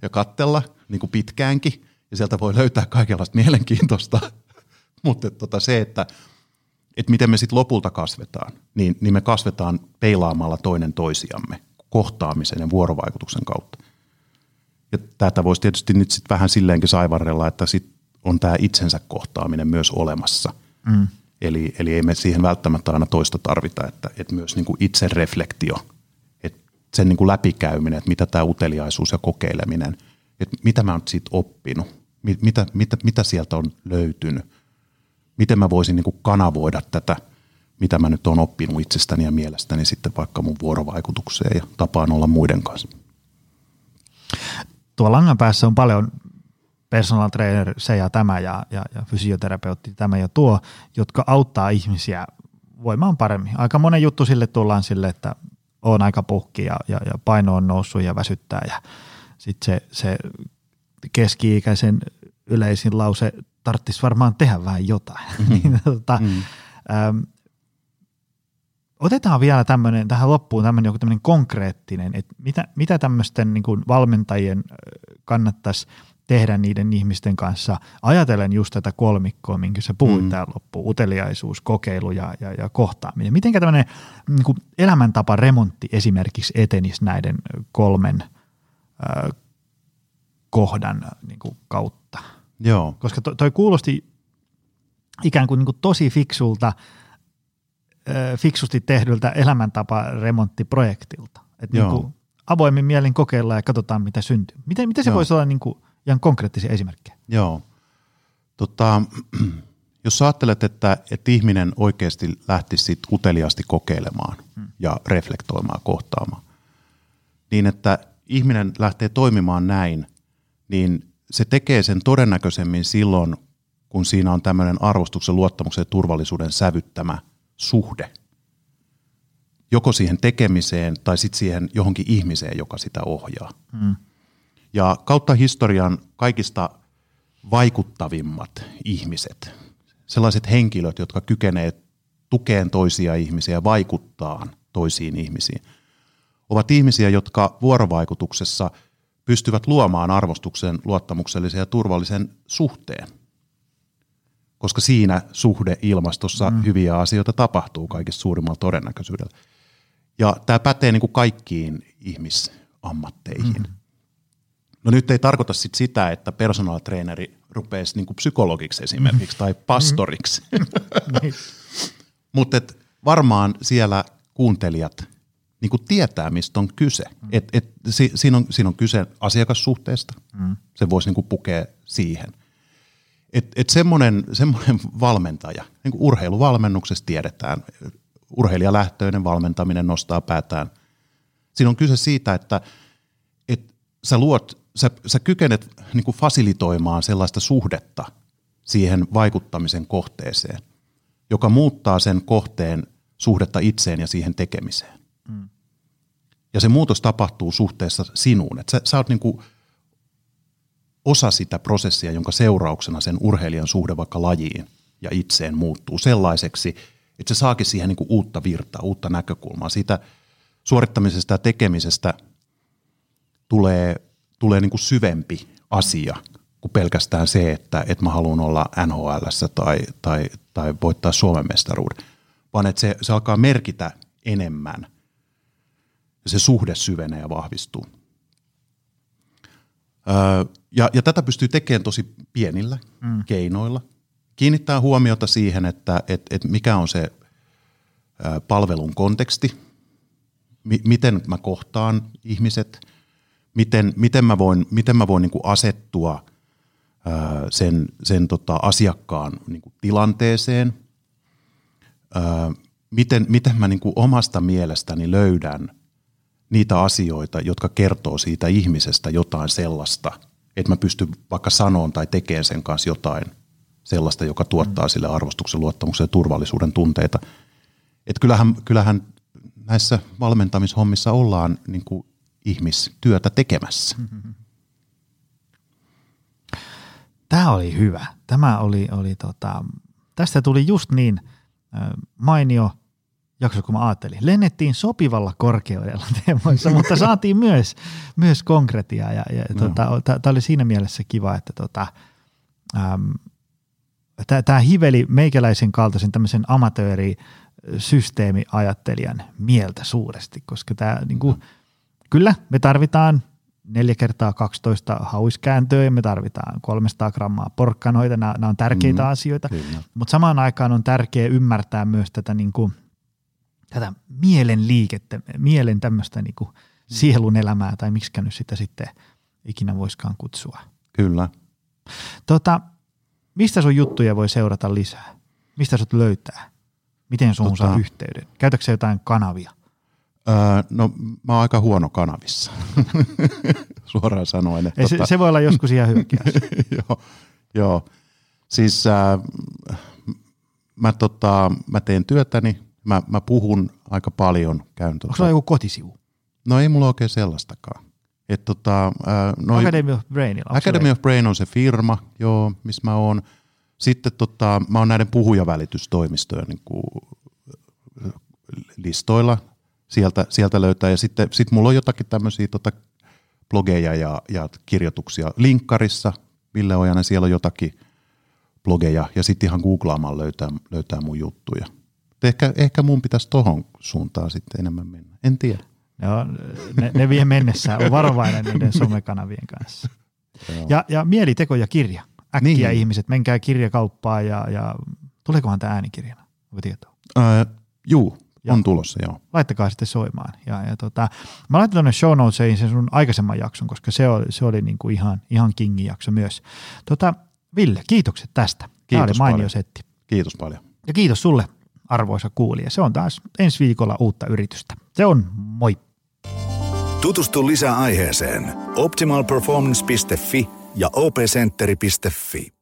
ja kattella niin pitkäänkin, ja sieltä voi löytää kaikenlaista mielenkiintoista. Mutta tota se, että et miten me sitten lopulta kasvetaan, niin, niin me kasvetaan peilaamalla toinen toisiamme kohtaamisen ja vuorovaikutuksen kautta. Ja tätä voisi tietysti nyt sitten vähän silleenkin saivarrella, että sit on tämä itsensä kohtaaminen myös olemassa. Mm. Eli, eli ei me siihen välttämättä aina toista tarvita, että, että myös niin kuin itse reflektio, että sen niin kuin läpikäyminen, että mitä tämä uteliaisuus ja kokeileminen, että mitä mä oon siitä oppinut, mitä, mitä, mitä sieltä on löytynyt, miten mä voisin niin kuin kanavoida tätä, mitä mä nyt oon oppinut itsestäni ja mielestäni sitten vaikka mun vuorovaikutukseen ja tapaan olla muiden kanssa. Tuolla langan päässä on paljon personal trainer, se ja tämä ja, ja, ja fysioterapeutti tämä ja tuo, jotka auttaa ihmisiä voimaan paremmin. Aika monen juttu sille tullaan sille, että on aika puhki ja, ja, ja paino on noussut ja väsyttää ja sitten se, se keski-ikäisen yleisin lause tarvitsisi varmaan tehdä vähän jotain. Mm-hmm. tota, mm. äm, otetaan vielä tämmöinen tähän loppuun tämmöinen joku tämmöinen konkreettinen, että mitä, mitä tämmöisten niin kuin valmentajien kannattaisi tehdä niiden ihmisten kanssa. Ajatellen just tätä kolmikkoa, minkä sä puhuit mm. täällä loppuun, uteliaisuus, kokeilu ja, ja, ja kohtaaminen. Miten tämmöinen niin elämäntapa remontti esimerkiksi etenisi näiden kolmen äh, kohdan niin kuin kautta? Joo. Koska to, toi kuulosti ikään kuin, niin kuin tosi fiksulta, äh, fiksusti tehdyltä elämäntapa-remonttiprojektilta. Että niin kuin avoimin mielin kokeillaan ja katsotaan, mitä syntyy. Miten, miten se Joo. voisi olla niin kuin ihan konkreettisia esimerkkejä? Joo. Tota, jos ajattelet, että, että ihminen oikeasti lähtisi sit uteliaasti kokeilemaan hmm. ja reflektoimaan, kohtaamaan, niin että ihminen lähtee toimimaan näin, niin se tekee sen todennäköisemmin silloin, kun siinä on tämmöinen arvostuksen, luottamuksen ja turvallisuuden sävyttämä suhde. Joko siihen tekemiseen tai sitten siihen johonkin ihmiseen, joka sitä ohjaa. Hmm. Ja kautta historian kaikista vaikuttavimmat ihmiset, sellaiset henkilöt, jotka kykenevät tukeen toisia ihmisiä ja vaikuttaa toisiin ihmisiin, ovat ihmisiä, jotka vuorovaikutuksessa pystyvät luomaan arvostuksen, luottamuksellisen ja turvallisen suhteen. Koska siinä suhdeilmastossa mm. hyviä asioita tapahtuu kaikista suurimmalla todennäköisyydellä. Ja tämä pätee niin kuin kaikkiin ihmisammatteihin. Mm. No nyt ei tarkoita sit sitä, että personal traineri rupeaisi niin kuin psykologiksi esimerkiksi tai pastoriksi. Niin. Mutta varmaan siellä kuuntelijat niin kuin tietää, mistä on kyse. Mm. Et, et, si, siinä, on, siinä on kyse asiakassuhteesta. Mm. Se voisi niin kuin pukea siihen. Et, et semmoinen, semmoinen valmentaja, niin kuin urheiluvalmennuksessa tiedetään, urheilijalähtöinen valmentaminen nostaa päätään. Siinä on kyse siitä, että et sä luot sä, sä kykenet niin kuin fasilitoimaan sellaista suhdetta siihen vaikuttamisen kohteeseen, joka muuttaa sen kohteen suhdetta itseen ja siihen tekemiseen. Mm. Ja se muutos tapahtuu suhteessa sinuun. Että sä, sä oot niin kuin osa sitä prosessia, jonka seurauksena sen urheilijan suhde vaikka lajiin ja itseen muuttuu sellaiseksi, että se saakin siihen niin kuin uutta virtaa, uutta näkökulmaa. Siitä suorittamisesta ja tekemisestä tulee tulee niin kuin syvempi asia kuin pelkästään se, että, että mä haluan olla nhl tai, tai, tai voittaa Suomen mestaruuden, vaan että se, se alkaa merkitä enemmän ja se suhde syvenee ja vahvistuu. Öö, ja, ja tätä pystyy tekemään tosi pienillä mm. keinoilla. Kiinnittää huomiota siihen, että et, et mikä on se palvelun konteksti, mi, miten mä kohtaan ihmiset – miten, miten mä voin, miten mä voin niin kuin asettua ää, sen, sen tota asiakkaan niin kuin tilanteeseen, ää, miten, miten mä niin kuin omasta mielestäni löydän niitä asioita, jotka kertoo siitä ihmisestä jotain sellaista, että mä pystyn vaikka sanoon tai tekemään sen kanssa jotain sellaista, joka tuottaa mm. sille arvostuksen, luottamuksen ja turvallisuuden tunteita. Et kyllähän, kyllähän näissä valmentamishommissa ollaan niin kuin ihmistyötä tekemässä. Tämä oli hyvä. Tämä oli, oli tota, tästä tuli just niin mainio jakso, kun mä ajattelin. Lennettiin sopivalla korkeudella teemoissa, mutta saatiin myös, myös konkretiaa ja, ja no. tota, tämä oli siinä mielessä kiva, että tota, tämä hiveli meikäläisen kaltaisen tämmöisen amatööri systeemiajattelijan mieltä suuresti, koska tämä niin kuin, Kyllä, me tarvitaan 4 kertaa 12 hauiskääntöä ja me tarvitaan 300 grammaa porkkanoita, nämä, nämä on tärkeitä mm, asioita, mutta samaan aikaan on tärkeää ymmärtää myös tätä, niin kuin, tätä mielen liikettä, mielen tämmöistä niin kuin sielun elämää tai miksi nyt sitä sitten ikinä voiskaan kutsua. Kyllä. Tota, mistä sun juttuja voi seurata lisää? Mistä sut löytää? Miten sun tota, saa yhteyden? Käytätkö jotain kanavia? Öö, no mä oon aika huono kanavissa, suoraan sanoen. Että Ei, tota... se, se voi olla joskus ihan hyökkäys. joo, joo, siis äh, mä, tota, mä teen työtäni, mä, mä puhun aika paljon. Käyn, Onko tota... sulla joku kotisivu? No ei mulla oikein sellaistakaan. Et tota, äh, noi, Academy of Brain. Academy of Brain on se firma, joo, missä mä oon. Sitten tota, mä oon näiden puhujavälitystoimistojen niin kuin, listoilla sieltä, sieltä löytää. Ja sitten sit mulla on jotakin tämmöisiä tota, blogeja ja, ja kirjoituksia linkkarissa. Ville Ojanen, siellä on jotakin blogeja ja sitten ihan googlaamaan löytää, löytää mun juttuja. Ehkä, ehkä mun pitäisi tohon suuntaan sitten enemmän mennä. En tiedä. Joo, ne, ne vie mennessään. On varovainen niiden somekanavien kanssa. Ja, ja mieliteko ja kirja. Äkkiä niin. ihmiset, menkää kirjakauppaan ja, ja tuleekohan tämä äänikirjana? Onko tietoa? Ää, juu, ja on tulossa, joo. Laittakaa sitten soimaan. Ja, ja tota, mä laitan tuonne show notesiin sen sun aikaisemman jakson, koska se oli, se oli niinku ihan, ihan kingin jakso myös. Tota, Ville, kiitokset tästä. Kiitos Tämä oli mainio paljon. setti. Kiitos paljon. Ja kiitos sulle, arvoisa kuulija. Se on taas ensi viikolla uutta yritystä. Se on moi. Tutustu lisää aiheeseen optimalperformance.fi ja opcenteri.fi.